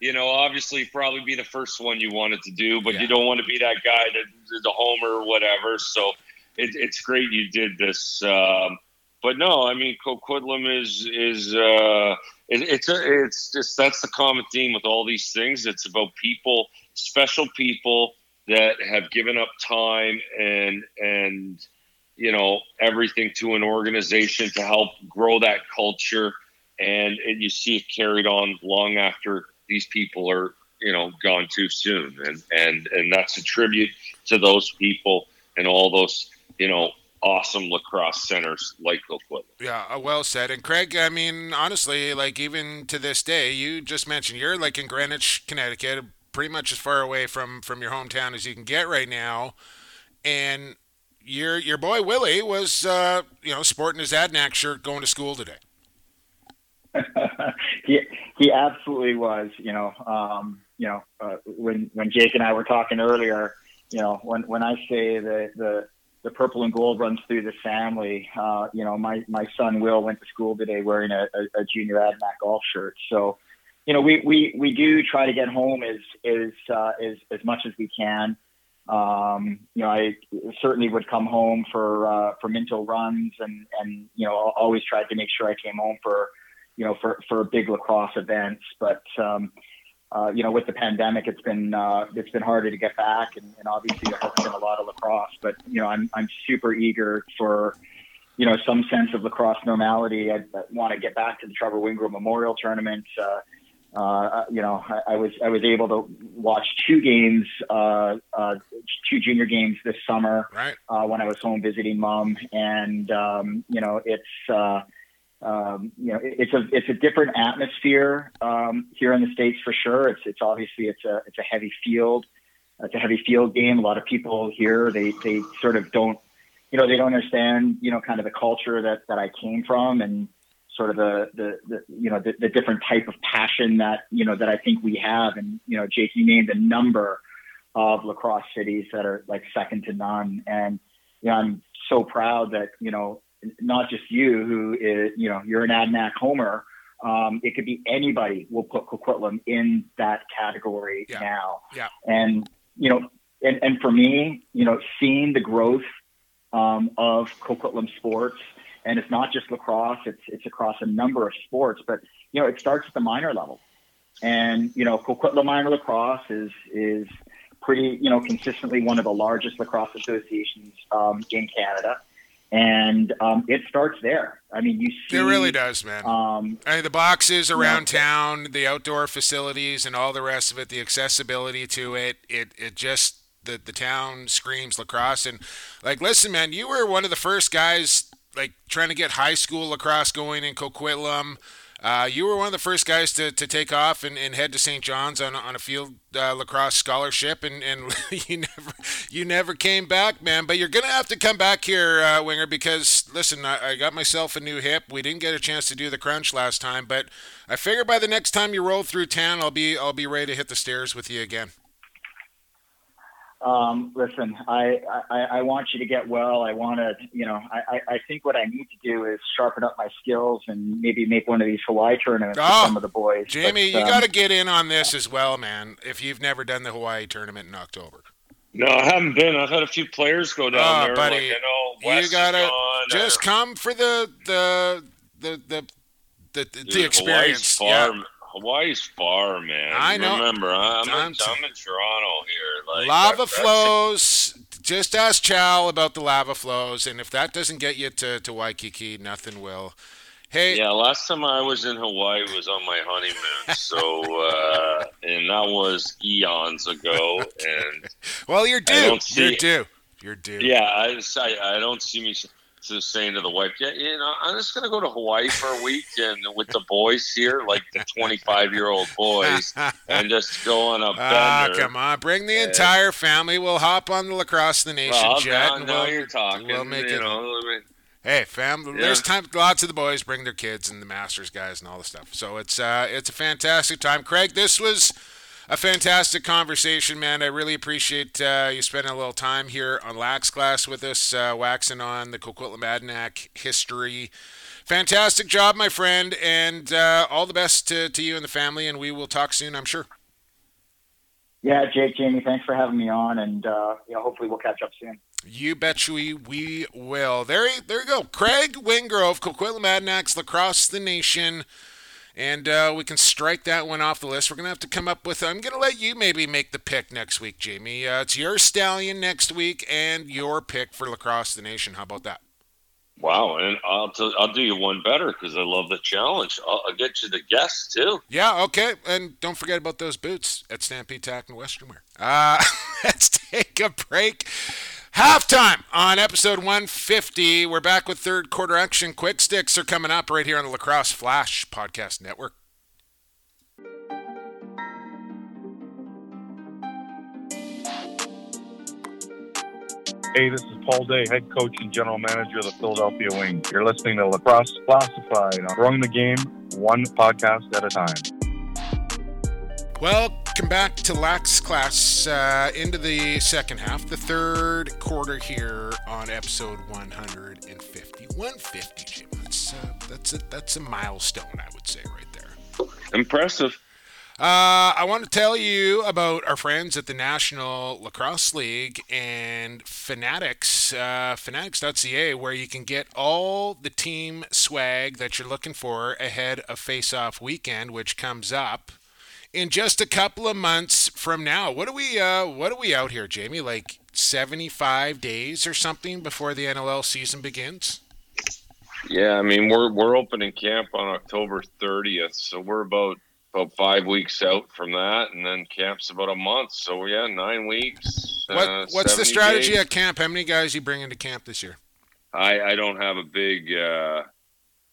You know, obviously, probably be the first one you wanted to do, but Yeah. you don't want to be that guy that the homer or whatever. So it, it's great you did this. Um, but no, I mean, Coquitlam is is uh, it, it's a, it's just that's the common theme with all these things. It's about people, special people that have given up time and and you know everything to an organization to help grow that culture and, and you see it carried on long after these people are you know gone too soon and and and that's a tribute to those people and all those you know awesome lacrosse centers like Coquitlam. Yeah, uh, well said. And Craig, I mean, honestly, like even to this day, you just mentioned you're like in Greenwich, Connecticut, pretty much as far away from from your hometown as you can get right now, and your your boy Willie was, uh, you know, sporting his Adanac shirt going to school today. he he absolutely was. You know, um, you know, uh, when when Jake and I were talking earlier, you know, when when I say the the the purple and gold runs through the family, uh, you know, my my son Will went to school today wearing a, a, a junior Adanac golf shirt. So, you know, we we we do try to get home as as uh, as as much as we can. Um, you know, I certainly would come home for uh, for Minto runs, and and you know, always tried to make sure I came home for you know, for, for big lacrosse events. But, um, uh, you know, with the pandemic, it's been, uh, it's been harder to get back and, and obviously there hasn't been a lot of lacrosse, but, you know, I'm, I'm super eager for, you know, some sense of lacrosse normality. I, I want to get back to the Trevor Wingrove Memorial Tournament. Uh, uh, you know, I, I was I was able to watch two games, uh, uh, two junior games this summer Right. uh, when I was home visiting mom, and um, you know, it's uh, um, you know, it- it's a it's a different atmosphere um, here in the states for sure. It's it's obviously it's a it's a heavy field, it's a heavy field game. A lot of people here they they sort of don't, you know, they don't understand you know kind of the culture that that I came from and sort of the the, the you know the, the different type of passion that you know that I think we have. And you know, Jake, you named a number of lacrosse cities that are like second to none, and you know, I'm so proud that you know not just you who is you know you're an Adanac homer. Um, it could be anybody. We'll put Coquitlam in that category Yeah. now. Yeah. And you know, and, and for me, you know, seeing the growth um, of Coquitlam sports, and it's not just lacrosse; it's it's across a number of sports. But you know, it starts at the minor level, and you know, Coquitlam minor lacrosse is is pretty you know consistently one of the largest lacrosse associations um, in Canada, and um, it starts there. I mean, you see It really does, man. Um, I mean, the boxes around town, the outdoor facilities, and all the rest of it, the accessibility to it, it, it just the the town screams lacrosse. And like, listen, man, you were one of the first guys like trying to get high school lacrosse going in Coquitlam. Uh, you were one of the first guys to, to take off and, and head to St. John's on, on a field uh, lacrosse scholarship, and, and you never you never came back, man. But you're gonna have to come back here, uh, Winger, because listen, I, I got myself a new hip. We didn't get a chance to do the crunch last time, but I figure by the next time you roll through town, I'll be I'll be ready to hit the stairs with you again. Um, listen, I, I, I want you to get well. I want to, you know, I, I- I think what I need to do is sharpen up my skills and maybe make one of these Hawaii tournaments Oh, with some of the boys. Jamie, But, you um, got to get in on this as well, man. If you've never done the Hawaii tournament in October, No, I haven't been. I've had a few players go down Oh, there. buddy, like, I know you gotta just or- come for the the the the the, the, Dude, experience. Hawaii's Yeah. Hawaii's far, man. I know. Remember, I'm, in, I'm I'm in Toronto here. Like lava that- flows. Just ask Chow about the lava flows, and if that doesn't get you to, to Waikiki, nothing will. Hey, Yeah, last time I was in Hawaii was on my honeymoon. So, uh, and that was eons ago. And well, you're due. see You're due. You're due. yeah, I I, I don't see me s- to saying to the wife, yeah, you know, I'm just gonna go to Hawaii for a week and with the boys here, like the 25 year old boys, and just go on a Ah, bender. come on. Bring the Yeah. entire family. We'll hop on the Lacrosse the Nation Well, jet. now, and now we'll, you're talking. we'll make you it- know, I mean, Hey, fam, Yeah. there's time. Lots of the boys bring their kids and the Masters guys and all the stuff. So it's uh, it's a fantastic time. Craig, this was a fantastic conversation, man. I really appreciate uh, you spending a little time here on Lax Class with us, uh, waxing on the Coquitlam Adanac history. Fantastic job, my friend, and uh, all the best to, to you and the family. And we will talk soon, I'm sure. Yeah, Jake, Jamie, thanks for having me on, and uh, you know, hopefully we'll catch up soon. You bet we we will. There, there you go. Craig Wingrove, Coquitlam Adanacs, Lacrosse the Nation. And uh, we can strike that one off the list. We're going to have to come up with. I'm going to let you maybe make the pick next week, Jamie. Uh, it's your stallion next week and your pick for Lacrosse the Nation. How about that? Wow, and I'll t- I'll do you one better because I love the challenge. I'll, I'll, get you the guests too. Yeah, okay, and don't forget about those boots at Stampede Tack and Western Wear. Uh, let's take a break. Halftime on episode 150. We're back with third quarter action. Quick sticks are coming up right here on the Lacrosse Flash Podcast Network. Hey, this is Paul Day, head coach and general manager of the Philadelphia Wings. You're listening to Lacrosse Classified, growing the game one podcast at a time. Welcome back to Lax Class uh, into the second half, the third quarter here on episode 150. 150, Jim. That's uh, that's a that's a milestone, I would say, right there. Impressive. Uh, I want to tell you about our friends at the National Lacrosse League and Fanatics, uh, fanatics.ca, where you can get all the team swag that you're looking for ahead of Face Off Weekend, which comes up in just a couple of months from now. What are we? Uh, what are we out here, Jamie? Like 75 days or something before the NLL season begins? Yeah, I mean we're we're opening camp on October 30th, so we're about about five weeks out from that, and then camp's about a month. So yeah, nine weeks. What, uh, what's the strategy days. at camp? How many guys you bring into camp this year? I I don't have a big. Uh,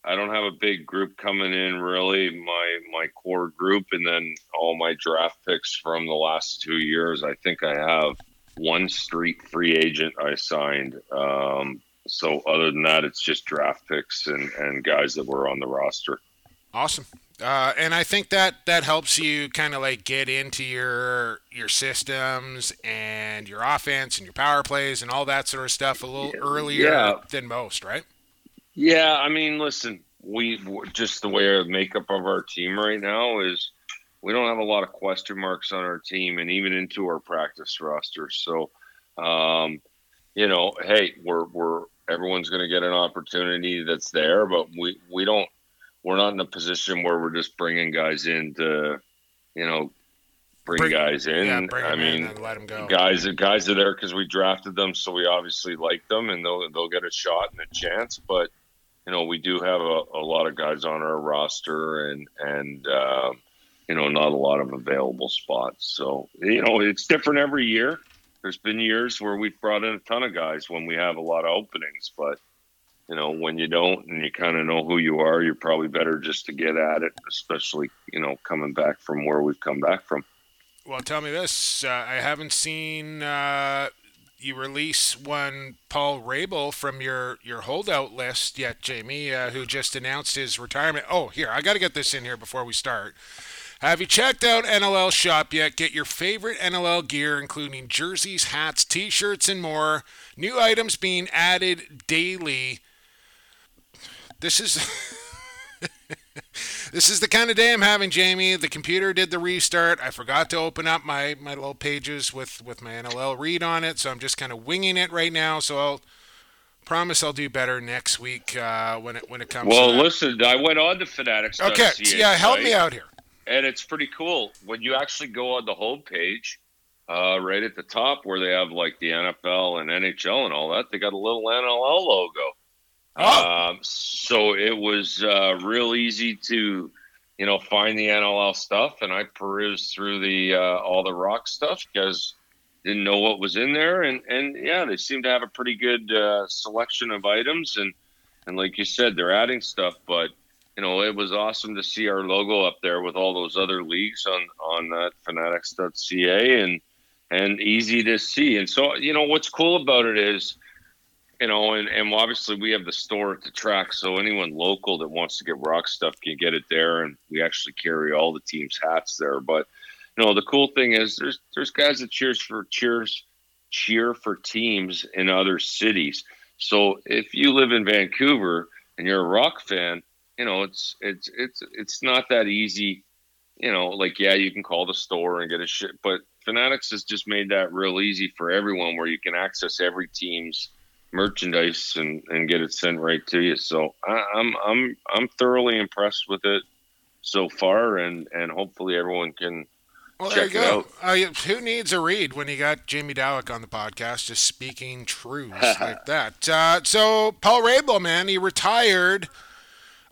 I don't have a big group coming in really. My my core group, and then all my draft picks from the last two years. I think I have one street free agent I signed. Um, so other than that, it's just draft picks and, and guys that were on the roster. Awesome. Uh, and I think that that helps you kind of like get into your your systems and your offense and your power plays and all that sort of stuff a little earlier Yeah. than most, right? Yeah, I mean, listen, we just the way our makeup of our team right now is we don't have a lot of question marks on our team and even into our practice roster. So, um, you know, hey, we're we're everyone's going to get an opportunity that's there, but we we don't we're not in a position where we're just bringing guys in to, you know, bring, Bring- guys in. yeah, bring I in mean, and let 'em go. guys guys are there because we drafted them, so we obviously like them, and they'll they'll get a shot and a chance. But you know, we do have a, a lot of guys on our roster, and and uh, you know, not a lot of available spots. So you know, it's different every year. There's been years where we've brought in a ton of guys when we have a lot of openings, but you know, when you don't and you kind of know who you are, you're probably better just to get at it, especially you know, coming back from where we've come back from. Well, tell me this: uh, I haven't seen uh, you release one Paul Rabil from your your holdout list yet, Jamie, uh, who just announced his retirement. Oh, here I got to get this in here before we start. Have you checked out NLL Shop yet? Get your favorite NLL gear, including jerseys, hats, T-shirts, and more. New items being added daily. This is. this is the kind of day I'm having, Jamie. The computer did the restart. I forgot to open up my, my little pages with, with my NLL read on it, so I'm just kind of winging it right now. So I'll promise I'll do better next week uh, when it when it comes. Well, listen, I went on to Fanatics. Okay, yeah, help me out here. and it's pretty cool when you actually go on the home page uh, right at the top where they have like the nfl and nhl and all that they got a little nll logo Oh. um, so it was uh, real easy to you know find the nll stuff and i perused through the uh, all the rock stuff because didn't know what was in there and and yeah they seem to have a pretty good uh, selection of items and and like you said they're adding stuff but you know, it was awesome to see our logo up there with all those other leagues on on that fanatics.ca and and easy to see. And so, you know, what's cool about it is, you know, and, and obviously we have the store at the track, so anyone local that wants to get rock stuff can get it there. And we actually carry all the team's hats there. But you know, the cool thing is there's there's guys that cheers for cheers cheer for teams in other cities. So if you live in Vancouver and you're a rock fan, you know, it's it's it's it's not that easy. You know, like yeah, you can call the store and get a shit, but Fanatics has just made that real easy for everyone, where you can access every team's merchandise and, and get it sent right to you. So I, I'm I'm I'm thoroughly impressed with it so far, and and hopefully everyone can Well, there you it go. out. Uh, who needs a read when you got Jamie Dawick on the podcast just speaking truths like that? Uh, so, Paul Rabil, man, he retired.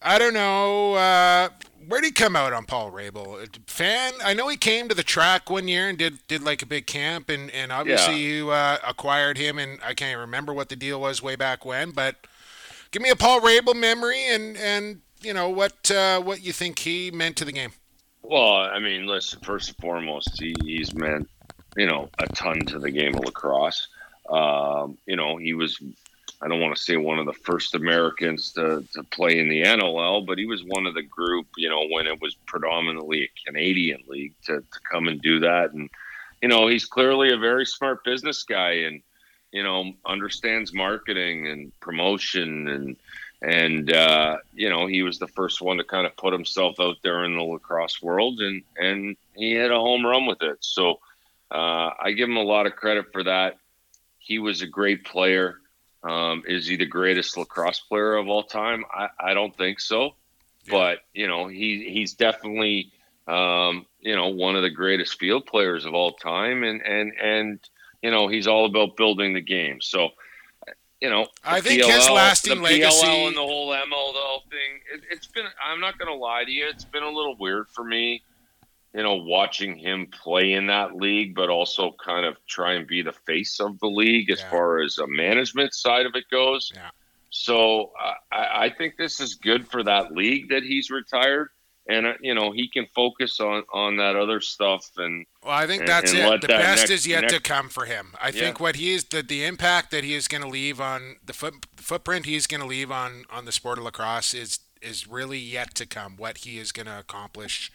I don't know. Uh, where did he come out on Paul Rabil? Fan? I know he came to the track one year and did, did like a big camp, and, and obviously you uh, acquired him, and I can't remember what the deal was way back when, but give me a Paul Rabil memory and, and you know, what, uh, what you think he meant to the game. Well, I mean, listen. First and foremost, he, he's meant you know a ton to the game of lacrosse. Um, you know, he was. I don't want to say one of the first Americans to, to play in the NLL, but he was one of the group. You know, when it was predominantly a Canadian league to, to come and do that, and you know, he's clearly a very smart business guy, and you know, understands marketing and promotion and and uh, you know he was the first one to kind of put himself out there in the lacrosse world and and he hit a home run with it. So uh, i give him a lot of credit for that. He was a great player um, is he the greatest lacrosse player of all time i, I don't think so but you know he he's definitely um, you know one of the greatest field players of all time and and and you know he's all about building the game so you know, I think his lasting the legacy- PLL and the whole MLL thing. It, it's been. I'm not going to lie to you. It's been a little weird for me, you know, watching him play in that league, but also kind of try and be the face of the league as Yeah. far as a management side of it goes. Yeah. So uh, I, I think this is good for that league that he's retired, and uh, you know he can focus on on that other stuff and Well, I think and- that's and it. The that best next- is yet to come for him. I think what he is the the impact that he is going to leave on the foot footprint he's going to leave on on the sport of lacrosse is is really yet to come. What he is going to accomplish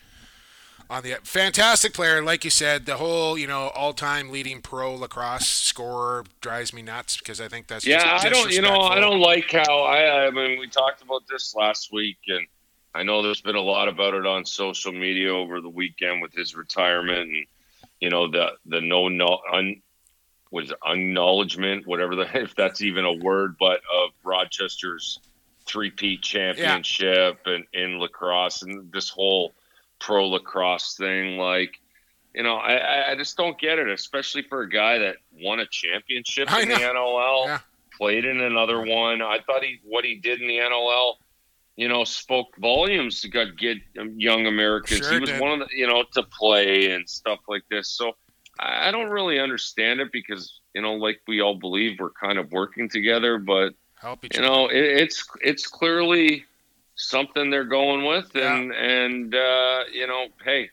on the fantastic player, like you said, the whole you know all time leading pro lacrosse scorer drives me nuts because I think that's Yeah, I don't. You know, I don't like how I. I mean, we talked about this last week, and I know there's been a lot about it on social media over the weekend with his retirement, and you know the the no no un was acknowledgement, whatever the if that's even a word, but of Rochester's three-peat championship and in lacrosse and this whole pro lacrosse thing, like. You know, I, I- just don't get it, especially for a guy that won a championship in the. NLL Yeah. played in another one. I thought he what he did in the NLL, you know, spoke volumes to got get young Americans. Sure he was did. one of the you know to play and stuff like this. So I I don't really understand it because you know, like we all believe, we're kind of working together, but help each you know, it, it's it's clearly something they're going with, and and uh, you know, hey,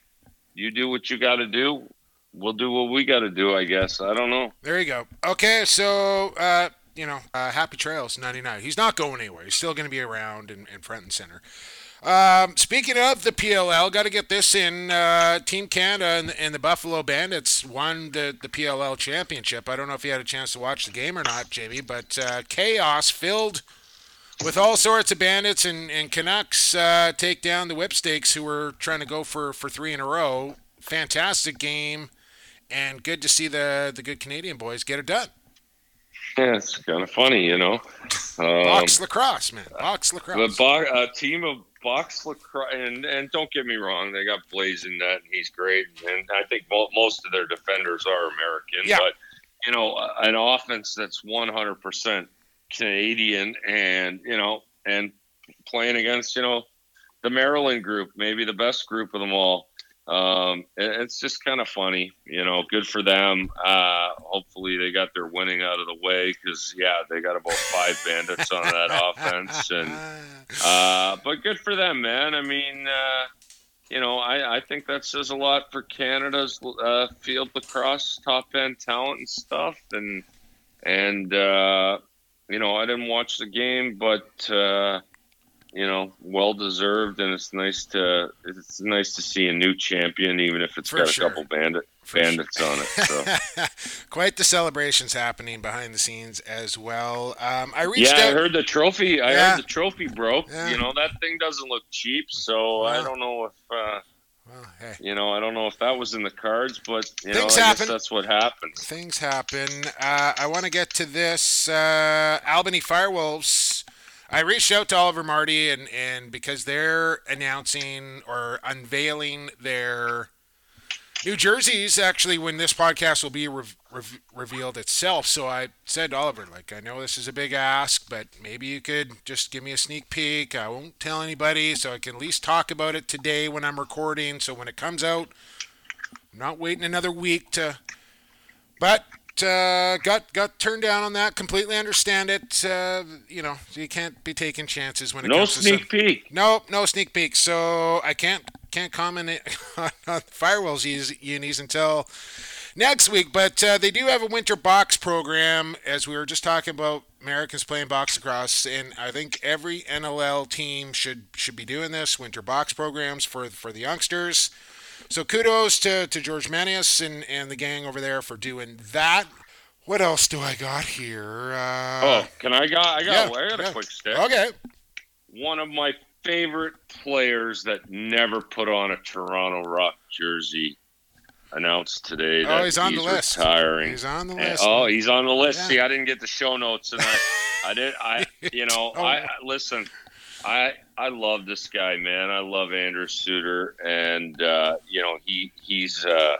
you do what you got to do. We'll do what we got to do, I guess. I don't know. There you go. Okay, so uh, you know, uh, Happy Trails '99. He's not going anywhere. He's still going to be around in, in front and center. Um, speaking of the PLL, got to get this in. Uh, Team Canada and, and the Buffalo Bandits won the, the PLL championship. I don't know if you had a chance to watch the game or not, Jamie, but uh, chaos filled with all sorts of bandits and, and Canucks uh, take down the Whipsnakes, who were trying to go for, for three in a row. Fantastic game, and good to see the the good Canadian boys get it done. Yeah, it's kind of funny, you know. Um, Box lacrosse, man. Box The lacrosse. bo- a team of box lacrosse, and, and don't get me wrong, they got Blazing in that, and he's great. And I think mo- most of their defenders are American. Yeah. But, you know, an offense that's 100% Canadian and, you know, and playing against, you know, the Maryland group, maybe the best group of them all. Um, it- it's just kind of funny, you know. Good for them. Uh, hopefully, they got their winning out of the way because, yeah, they got about five bandits on that offense, and uh, but good for them, man. I mean, uh, you know, I, I think that says a lot for Canada's uh, field lacrosse top end talent and stuff. And and uh, you know, I didn't watch the game, but uh, you know, well deserved, and it's nice to it's nice to see a new champion, even if it's For got sure. a couple bandit For bandits on it. So. Quite the celebrations happening behind the scenes as well. Um, I reached Yeah, I out. heard the trophy. I Yeah. heard the trophy broke. Yeah. You know that thing doesn't look cheap, so I don't know if uh, well, hey, you know I don't know if that was in the cards, but you know Things I happen. that's what happened. things happen. Uh, I want to get to this uh, Albany Firewolves. I reached out to Oliver Marti, and, and because they're announcing or unveiling their new jerseys, actually, when this podcast will be rev- rev- revealed itself. So I said to Oliver, like, I know this is a big ask, but maybe you could just give me a sneak peek. I won't tell anybody, so I can at least talk about it today when I'm recording. So when it comes out, I'm not waiting another week to but uh, got got turned down on that. Completely understand it. Uh, you know, you can't be taking chances when it No comes to No sneak peek. Nope, no sneak peek. So I can't can't comment on, Firewolves unis until next week. But uh, they do have a winter box program, as we were just talking about Americans playing box across, and I think every NLL team should should be doing this winter box programs for for the youngsters. So kudos to, to George Manius and, and the gang over there for doing that. What else do I got here? Uh, Oh, can I got I got yeah, I got yeah. a quick stick. okay. One of my favorite players that never put on a Toronto Rock jersey announced today Oh, he's on the list. retiring. He's on the And- list. oh, he's on the list. Yeah. See, I didn't get the show notes, and I, I did. I, you know, Oh. I I- listen. I I love this guy, man. I love Andrew Suter, and uh, you know he he's uh,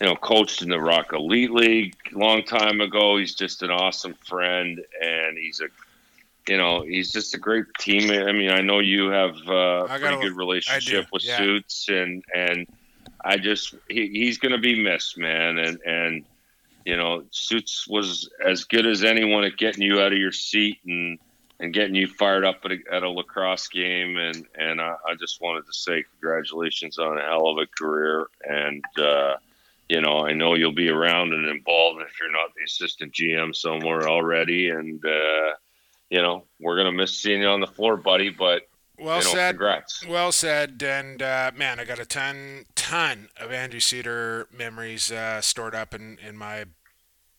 you know coached in the Rock Elite League a long time ago. He's just an awesome friend, and he's a you know he's just a great teammate. I mean, I know you have uh, a pretty good relationship with yeah. Suits, and and I just he, he's going to be missed, man, and and you know, Suits was as good as anyone at getting you out of your seat and and getting you fired up at a, at a lacrosse game. And and I, I just wanted to say congratulations on a hell of a career. And uh, you know, I know you'll be around and involved if you're not the assistant GM somewhere already. And uh, you know, we're gonna miss seeing you on the floor, buddy. But Well you know, said. congrats. Well said. And uh, man, I got a ton, ton of Andrew Suter memories uh, stored up in, in my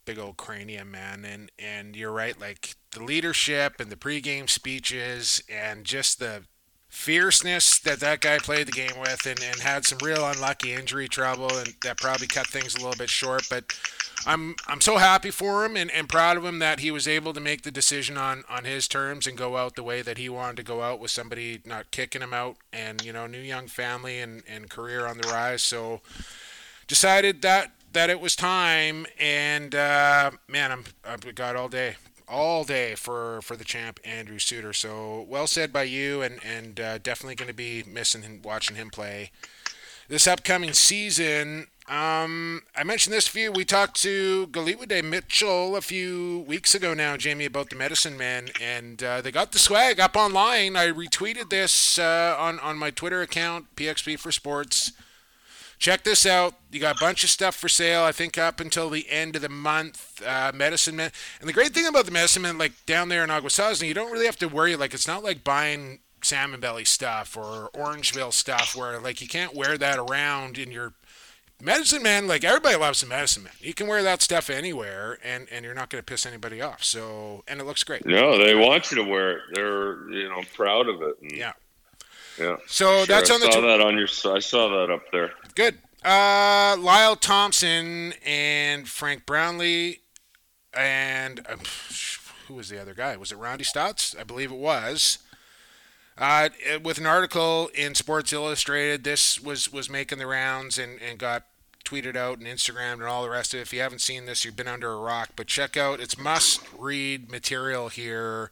big old cranium, man. And and you're right. Like the leadership and the pregame speeches and just the fierceness that that guy played the game with, and, and had some real unlucky injury trouble, and that probably cut things a little bit short. But I'm I'm so happy for him and, and proud of him that he was able to make the decision on, on his terms and go out the way that he wanted to go out with somebody not kicking him out and you know new young family and, and career on the rise. So decided that that it was time and uh, man I'm I've got all day all day for for the champ Andrew Suter. So well said by you and and uh, definitely going to be missing him, watching him play this upcoming season. Um, I mentioned this few. We talked to Galiwade Mitchell a few weeks ago now, Jamie, about the Medicine Men, and uh, they got the swag up online. I retweeted this uh, on on my Twitter account, PXP for Sports. Check this out. You got a bunch of stuff for sale. I think up until the end of the month. Uh, Medicine Men, and the great thing about the Medicine Men, like down there in Akwesasne, you don't really have to worry. Like it's not like buying salmon belly stuff or Orangeville stuff where like you can't wear that around in your medicine man like everybody loves the medicine man you can wear that stuff anywhere and and you're not going to piss anybody off so and it looks great No, they want you to wear it. They're you know proud of it. And, yeah yeah. so Sure, that's I on the saw tw- that on your. I saw that up there. good uh lyle thompson and frank brownlee and uh, who was the other guy was it Randy Staats i believe it was uh, with an article in Sports Illustrated, this was was making the rounds and, and got tweeted out and Instagram and all the rest of it. If you haven't seen this, you've been under a rock. But check out it's must read material here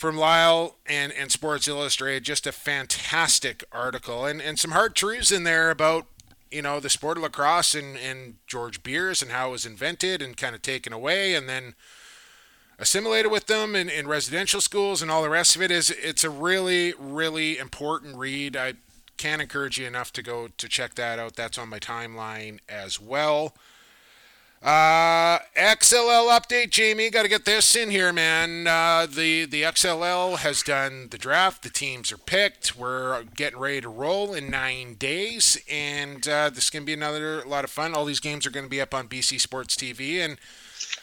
from Lyle and, and Sports Illustrated. Just a fantastic article. And, and some hard truths in there about you know the sport of lacrosse and, and George Beers and how it was invented and kind of taken away and then assimilated with them in, in residential schools and all the rest of it is it's a really really important read. I can't encourage you enough to go to check that out. That's on my timeline as well uh, XLL update, Jamie. Got to get this in here, man. Uh, the the XLL has done the draft. The teams are picked. We're getting ready to roll in nine days, and uh, this is gonna be another lot of fun. All these games are gonna be up on BC Sports TV, and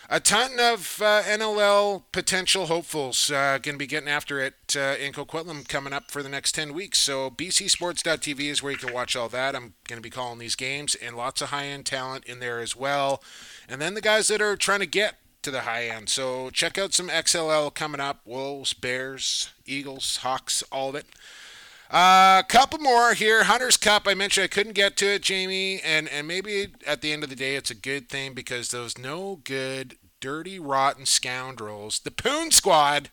a ton of uh, NLL potential hopefuls uh, going to be getting after it uh, in Coquitlam coming up for the next 10 weeks. So, bcsports.tv is where you can watch all that. I'm going to be calling these games, and lots of high end talent in there as well. And then the guys that are trying to get to the high end. So, check out some XLL coming up Wolves, Bears, Eagles, Hawks, all of it. A uh, couple more here. Hunter's Cup. I mentioned I couldn't get to it, Jamie, and and maybe at the end of the day, it's a good thing because those no good, dirty, rotten scoundrels, the Poon Squad,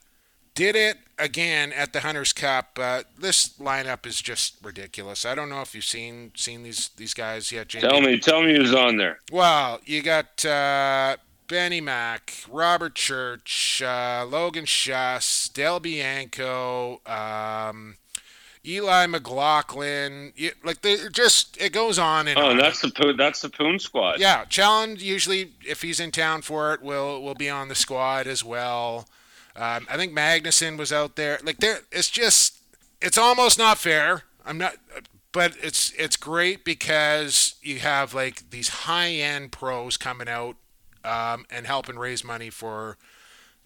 did it again at the Hunters Cup. Uh, this lineup is just ridiculous. I don't know if you've seen seen these these guys yet, Jamie. Tell me, tell me who's on there. Well, you got uh, Benny Mack, Robert Church, uh, Logan Schuss, Del Bianco. Um, Eli McLaughlin, like they just it goes on and oh, on. that's the Poon, that's the Poon squad. Yeah, Challenge usually if he's in town for it will will be on the squad as well. Um, I think Magnuson was out there. Like there, it's just it's almost not fair. I'm not, but it's it's great because you have like these high end pros coming out um, and helping raise money for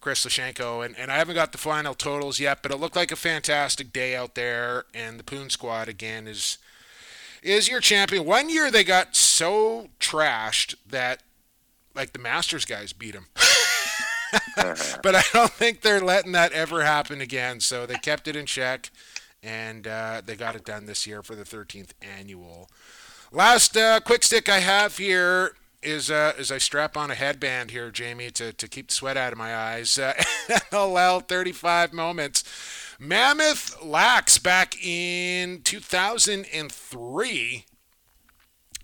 Chris Lashenko, and, and I haven't got the final totals yet, but it looked like a fantastic day out there. And the Poon Squad again is is your champion. One year they got so trashed that like the Masters guys beat them. but I don't think they're letting that ever happen again. So they kept it in check, and uh, they got it done this year for the 13th annual. Last uh, quick stick I have here is uh, as I strap on a headband here, Jamie, to, to keep the sweat out of my eyes. Uh, NLL 35 moments. Mammoth Lax back in 2003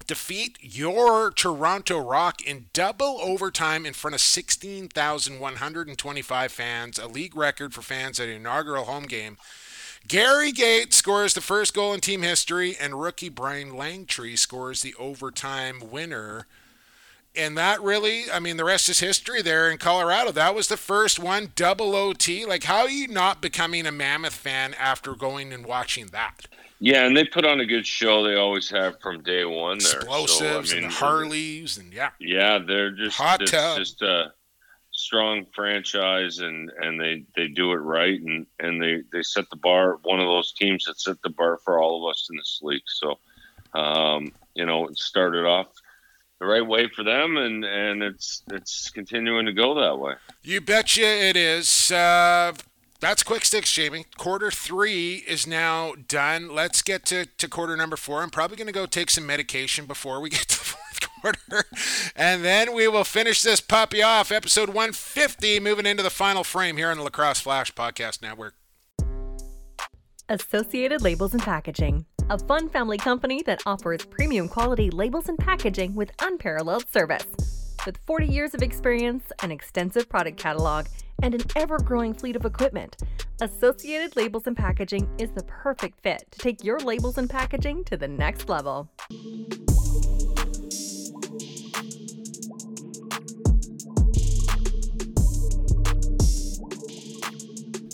defeat your Toronto Rock in double overtime in front of 16,125 fans, a league record for fans at an inaugural home game. Gary Gait scores the first goal in team history, and rookie Brian Langtry scores the overtime winner and that really, I mean, the rest is history there in Colorado. That was the first one, double OT. Like, how are you not becoming a Mammoth fan after going and watching that? Yeah, and they put on a good show. They always have from day one. There, explosives so, I mean, and the Harleys, and yeah, yeah, they're just Hot it's tub. just a strong franchise, and and they they do it right, and and they they set the bar. One of those teams that set the bar for all of us in this league. So, um, you know, it started off the right way for them, and and it's it's continuing to go that way. You betcha it is. Uh, that's quick sticks, Jamie. Quarter three is now done. Let's get to, to quarter number four. I'm probably going to go take some medication before we get to the fourth quarter. And then we will finish this puppy off. Episode 150, moving into the final frame here on the Lacrosse Flash Podcast Network. Associated Labels and Packaging, a fun family company that offers premium quality labels and packaging with unparalleled service. With 40 years of experience, an extensive product catalog, and an ever growing fleet of equipment, Associated Labels and Packaging is the perfect fit to take your labels and packaging to the next level.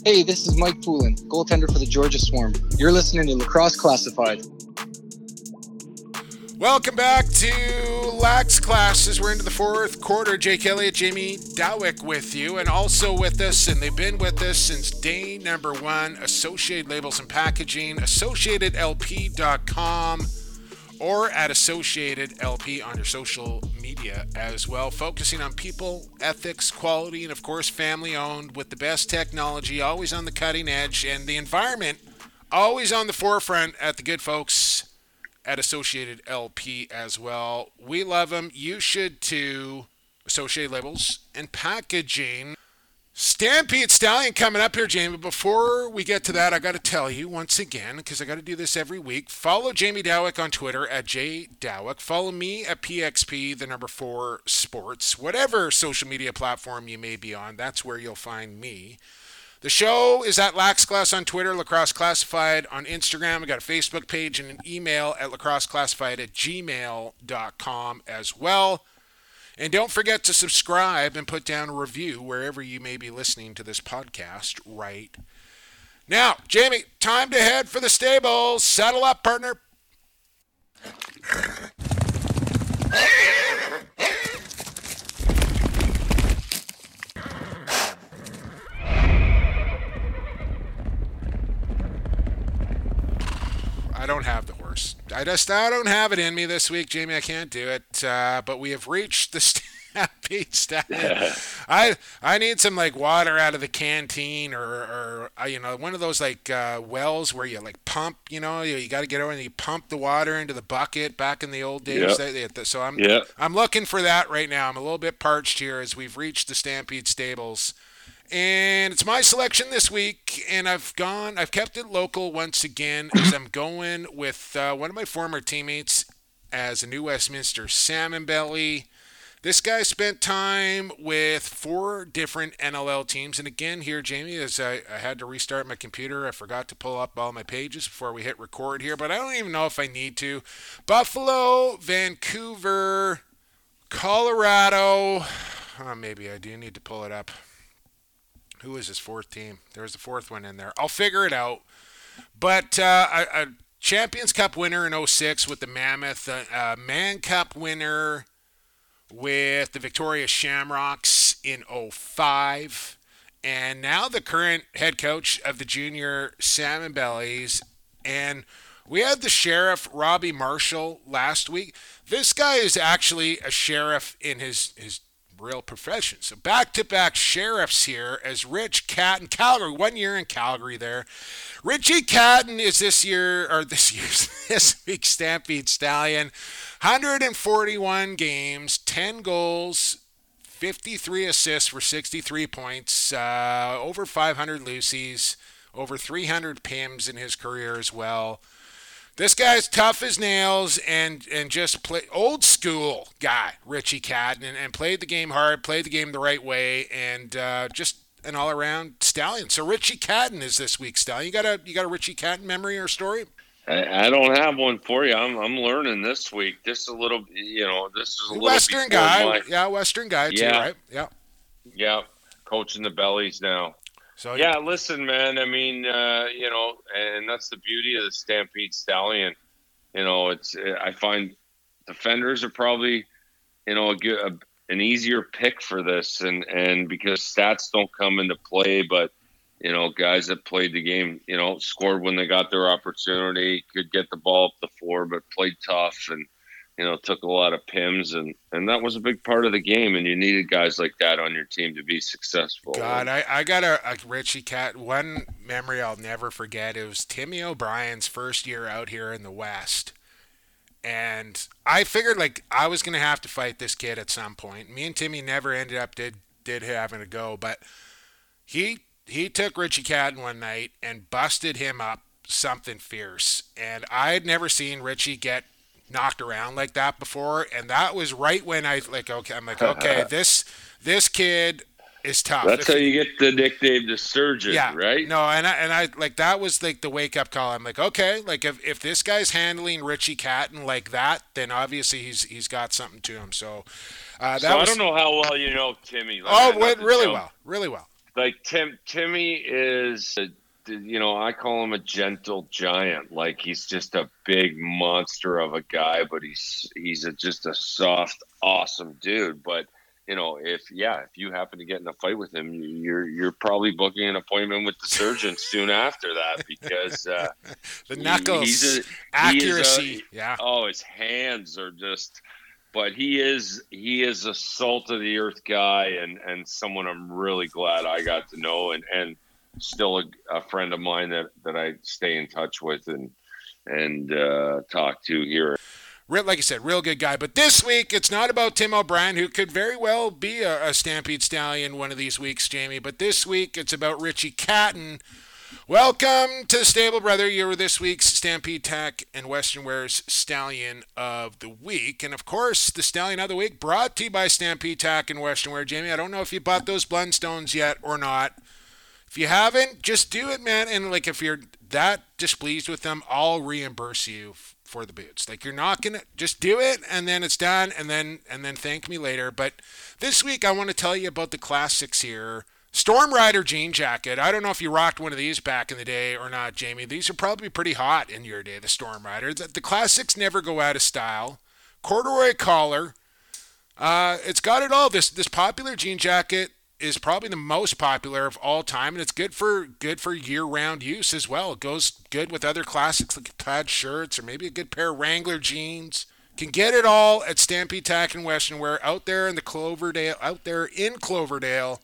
Hey, this is Mike Poulin, goaltender for the Georgia Swarm. You're listening to Lacrosse Classified. Welcome back to Lax Classes. We're into the fourth quarter. Jake Elliott, Jamie Dawick with you, and also with us, and they've been with us since day number one. Associated Labels and Packaging, AssociatedLP.com, or at Associated LP on your social media as well. Focusing on people, ethics, quality, and of course, family owned with the best technology, always on the cutting edge, and the environment always on the forefront at the good folks at Associated LP as well. We love them. You should too. Associated Labels and Packaging. Stampede Stallion coming up here, Jamie. Before we get to that, I got to tell you once again, because I got to do this every week. Follow Jamie Dawick on Twitter at jdawick. Follow me at PXP, the number four sports. Whatever social media platform you may be on, that's where you'll find me. The show is at Lax Class on Twitter, Lacrosse Classified on Instagram. We got a Facebook page and an email at lacrosseclassified at gmail.com as well. And don't forget to subscribe and put down a review wherever you may be listening to this podcast right now. Jamie, time to head for the stables. Settle up, partner. I don't have the I just I don't have it in me this week, Jamie. I can't do it. Uh, but we have reached the stampede stallion. I I need some like water out of the canteen or or uh, you know one of those like uh, wells where you like pump. You know you, you got to get over and you pump the water into the bucket back in the old days. Yep. They- So I'm Yep. I'm looking for that right now. I'm a little bit parched here as we've reached the stampede stables. And it's my selection this week, and I've gone, I've kept it local once again as I'm going with uh, one of my former teammates as a New Westminster Salmon Belly. This guy spent time with four different NLL teams. And again, here, Jamie, as I, I had to restart my computer, I forgot to pull up all my pages before we hit record here, but I don't even know if I need to. Buffalo, Vancouver, Colorado. Oh, maybe I do need to pull it up. Who is his fourth team? There's the fourth one in there. I'll figure it out. But uh, a, a Champions Cup winner in 06 with the Mammoth, a, a Mann Cup winner with the Victoria Shamrocks in 05, and now the current head coach of the junior Salmon Bellies. And we had the sheriff, Robbie Marshall, last week. This guy is actually a sheriff in his, his real profession. So back to back sheriffs here as Rich Catton, Calgary, one year in Calgary there. Richie Catton is this year, or this year's, this week's Stampede Stallion. 141 games, 10 goals, 53 assists for 63 points, uh, over 500 Lucies, over 300 PIMs in his career as well. This guy's tough as nails and and just play old school guy, Richie Catton, and, and played the game hard, played the game the right way, and uh, just an all around stallion. So Richie Catton is this week's stallion. You got a you got a Richie Catton memory or story? I, I don't have one for you. I'm I'm learning this week. This is a little, you know, this is a little Western guy, my- yeah, Western guy too, Yeah. right? Yeah. yeah, coaching the bellies now. So Yeah, listen, man. I mean, uh, you know, and that's the beauty of the Stampede Stallion. You know, it's I find defenders are probably, you know, a good, a, an easier pick for this, and and because stats don't come into play, but you know, guys that played the game, you know, scored when they got their opportunity, could get the ball up the floor, but played tough and you know took a lot of pims, and and that was a big part of the game, and you needed guys like that on your team to be successful. God, I, I got a, a Richie Catton memory I'll never forget. It was Timmy O'Brien's first year out here in the West. And I figured like I was gonna have to fight this kid at some point. Me and Timmy never ended up did did having to go, but he he took Richie Catton one night and busted him up something fierce. And I had never seen Richie get knocked around like that before. And that was right when I like okay, I'm like, okay, this this kid is tough. That's If- how you get the nickname the surgeon, yeah, right? No, and I and I like that was like the wake up call. I'm like, okay, like if, if this guy's handling Richie Catton like that, then obviously he's he's got something to him. So uh, that so was I don't know how well you know Timmy. Like, oh, went really well, really well. Like Tim, Timmy is, a, you know, I call him a gentle giant. Like he's just a big monster of a guy, but he's he's a, just a soft, awesome dude. But you know, if yeah, if you happen to get in a fight with him, you're you're probably booking an appointment with the surgeon soon after that because uh, The he- knuckles, he's a- he a- accuracy, yeah. Oh, his hands are just. But he is he is a salt of the earth guy, and and someone I'm really glad I got to know, and and still a, a friend of mine that that I stay in touch with and and uh, talk to here. Like I said, real good guy. But this week, it's not about Tim O'Brien, who could very well be a, a Stampede Stallion one of these weeks, Jamie. But this week, it's about Richie Catton. Welcome to the stable, brother. You're this week's Stampede Tack and Western Wear's Stallion of the Week. And of course, the Stallion of the Week brought to you by Stampede Tack and Western Wear. Jamie, I don't know if you bought those Blundstones yet or not. If you haven't, just do it, man. And like if you're that displeased with them, I'll reimburse you f- for the boots. Like you're not gonna just do it and then it's done and then and then thank me later. But this week I want to tell you about the classics here. Storm Rider jean jacket. I don't know if you rocked one of these back in the day or not, Jamie. These are probably pretty hot in your day, the Storm Rider. The, the classics never go out of style. Corduroy collar. Uh, it's got it all. This this popular jean jacket is probably the most popular of all time, and it's good for good for year-round use as well. It goes good with other classics like plaid shirts or maybe a good pair of Wrangler jeans. Can get it all at Stampede Tack and Western Wear out there in the Cloverdale, out there in Cloverdale,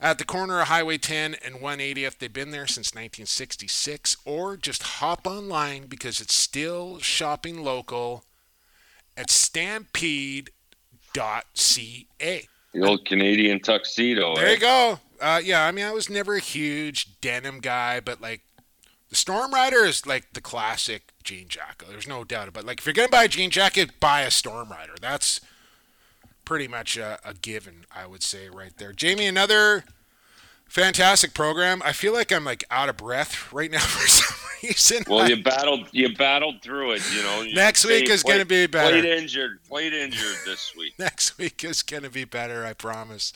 at the corner of Highway 10 and 180th. They've been there since 1966, or just hop online because it's still shopping local at stampede.ca. The old Canadian tuxedo. There eh? you go. Uh, yeah, I mean, I was never a huge denim guy, but like the Storm Rider is like the classic jean jacket. There's no doubt about it. Like if you're gonna buy a jean jacket, buy a Storm Rider. That's pretty much a, a given, I would say, right there. Jamie, another fantastic program. I feel like I'm like out of breath right now for some reason. Well, you battled. You battled through it. You know. You Next week is gonna be better. Played injured. Played injured this week. next week is going to be better, I promise.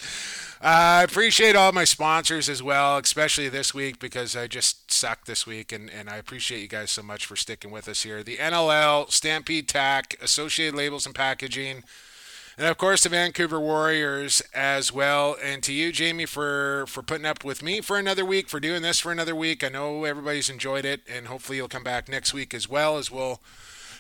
Uh, I appreciate all my sponsors as well, especially this week because I just sucked this week, and, and I appreciate you guys so much for sticking with us here. The NLL, Stampede Tack, Associated Labels and Packaging, and of course the Vancouver Warriors as well. And to you, Jamie, for for putting up with me for another week, for doing this for another week. I know everybody's enjoyed it, and hopefully you'll come back next week as well as we'll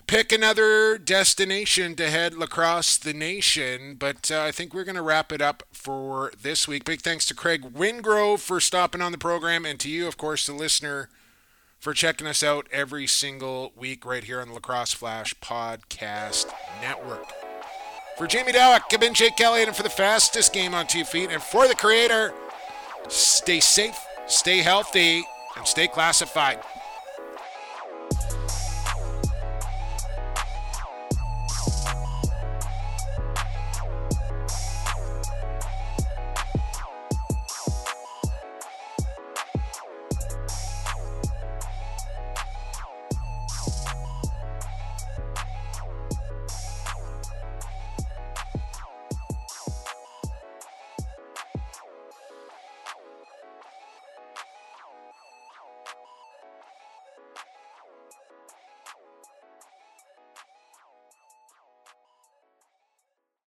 pick another destination to head across the nation. But uh, I think we're going to wrap it up for this week. Big thanks to Craig Wingrove for stopping on the program, and to you, of course, the listener, for checking us out every single week right here on the Lacrosse Flash Podcast Network. For Jamie Dawick, I've been Jake Elliott, and for the fastest game on two feet, and for the creator, stay safe, stay healthy, and stay classified.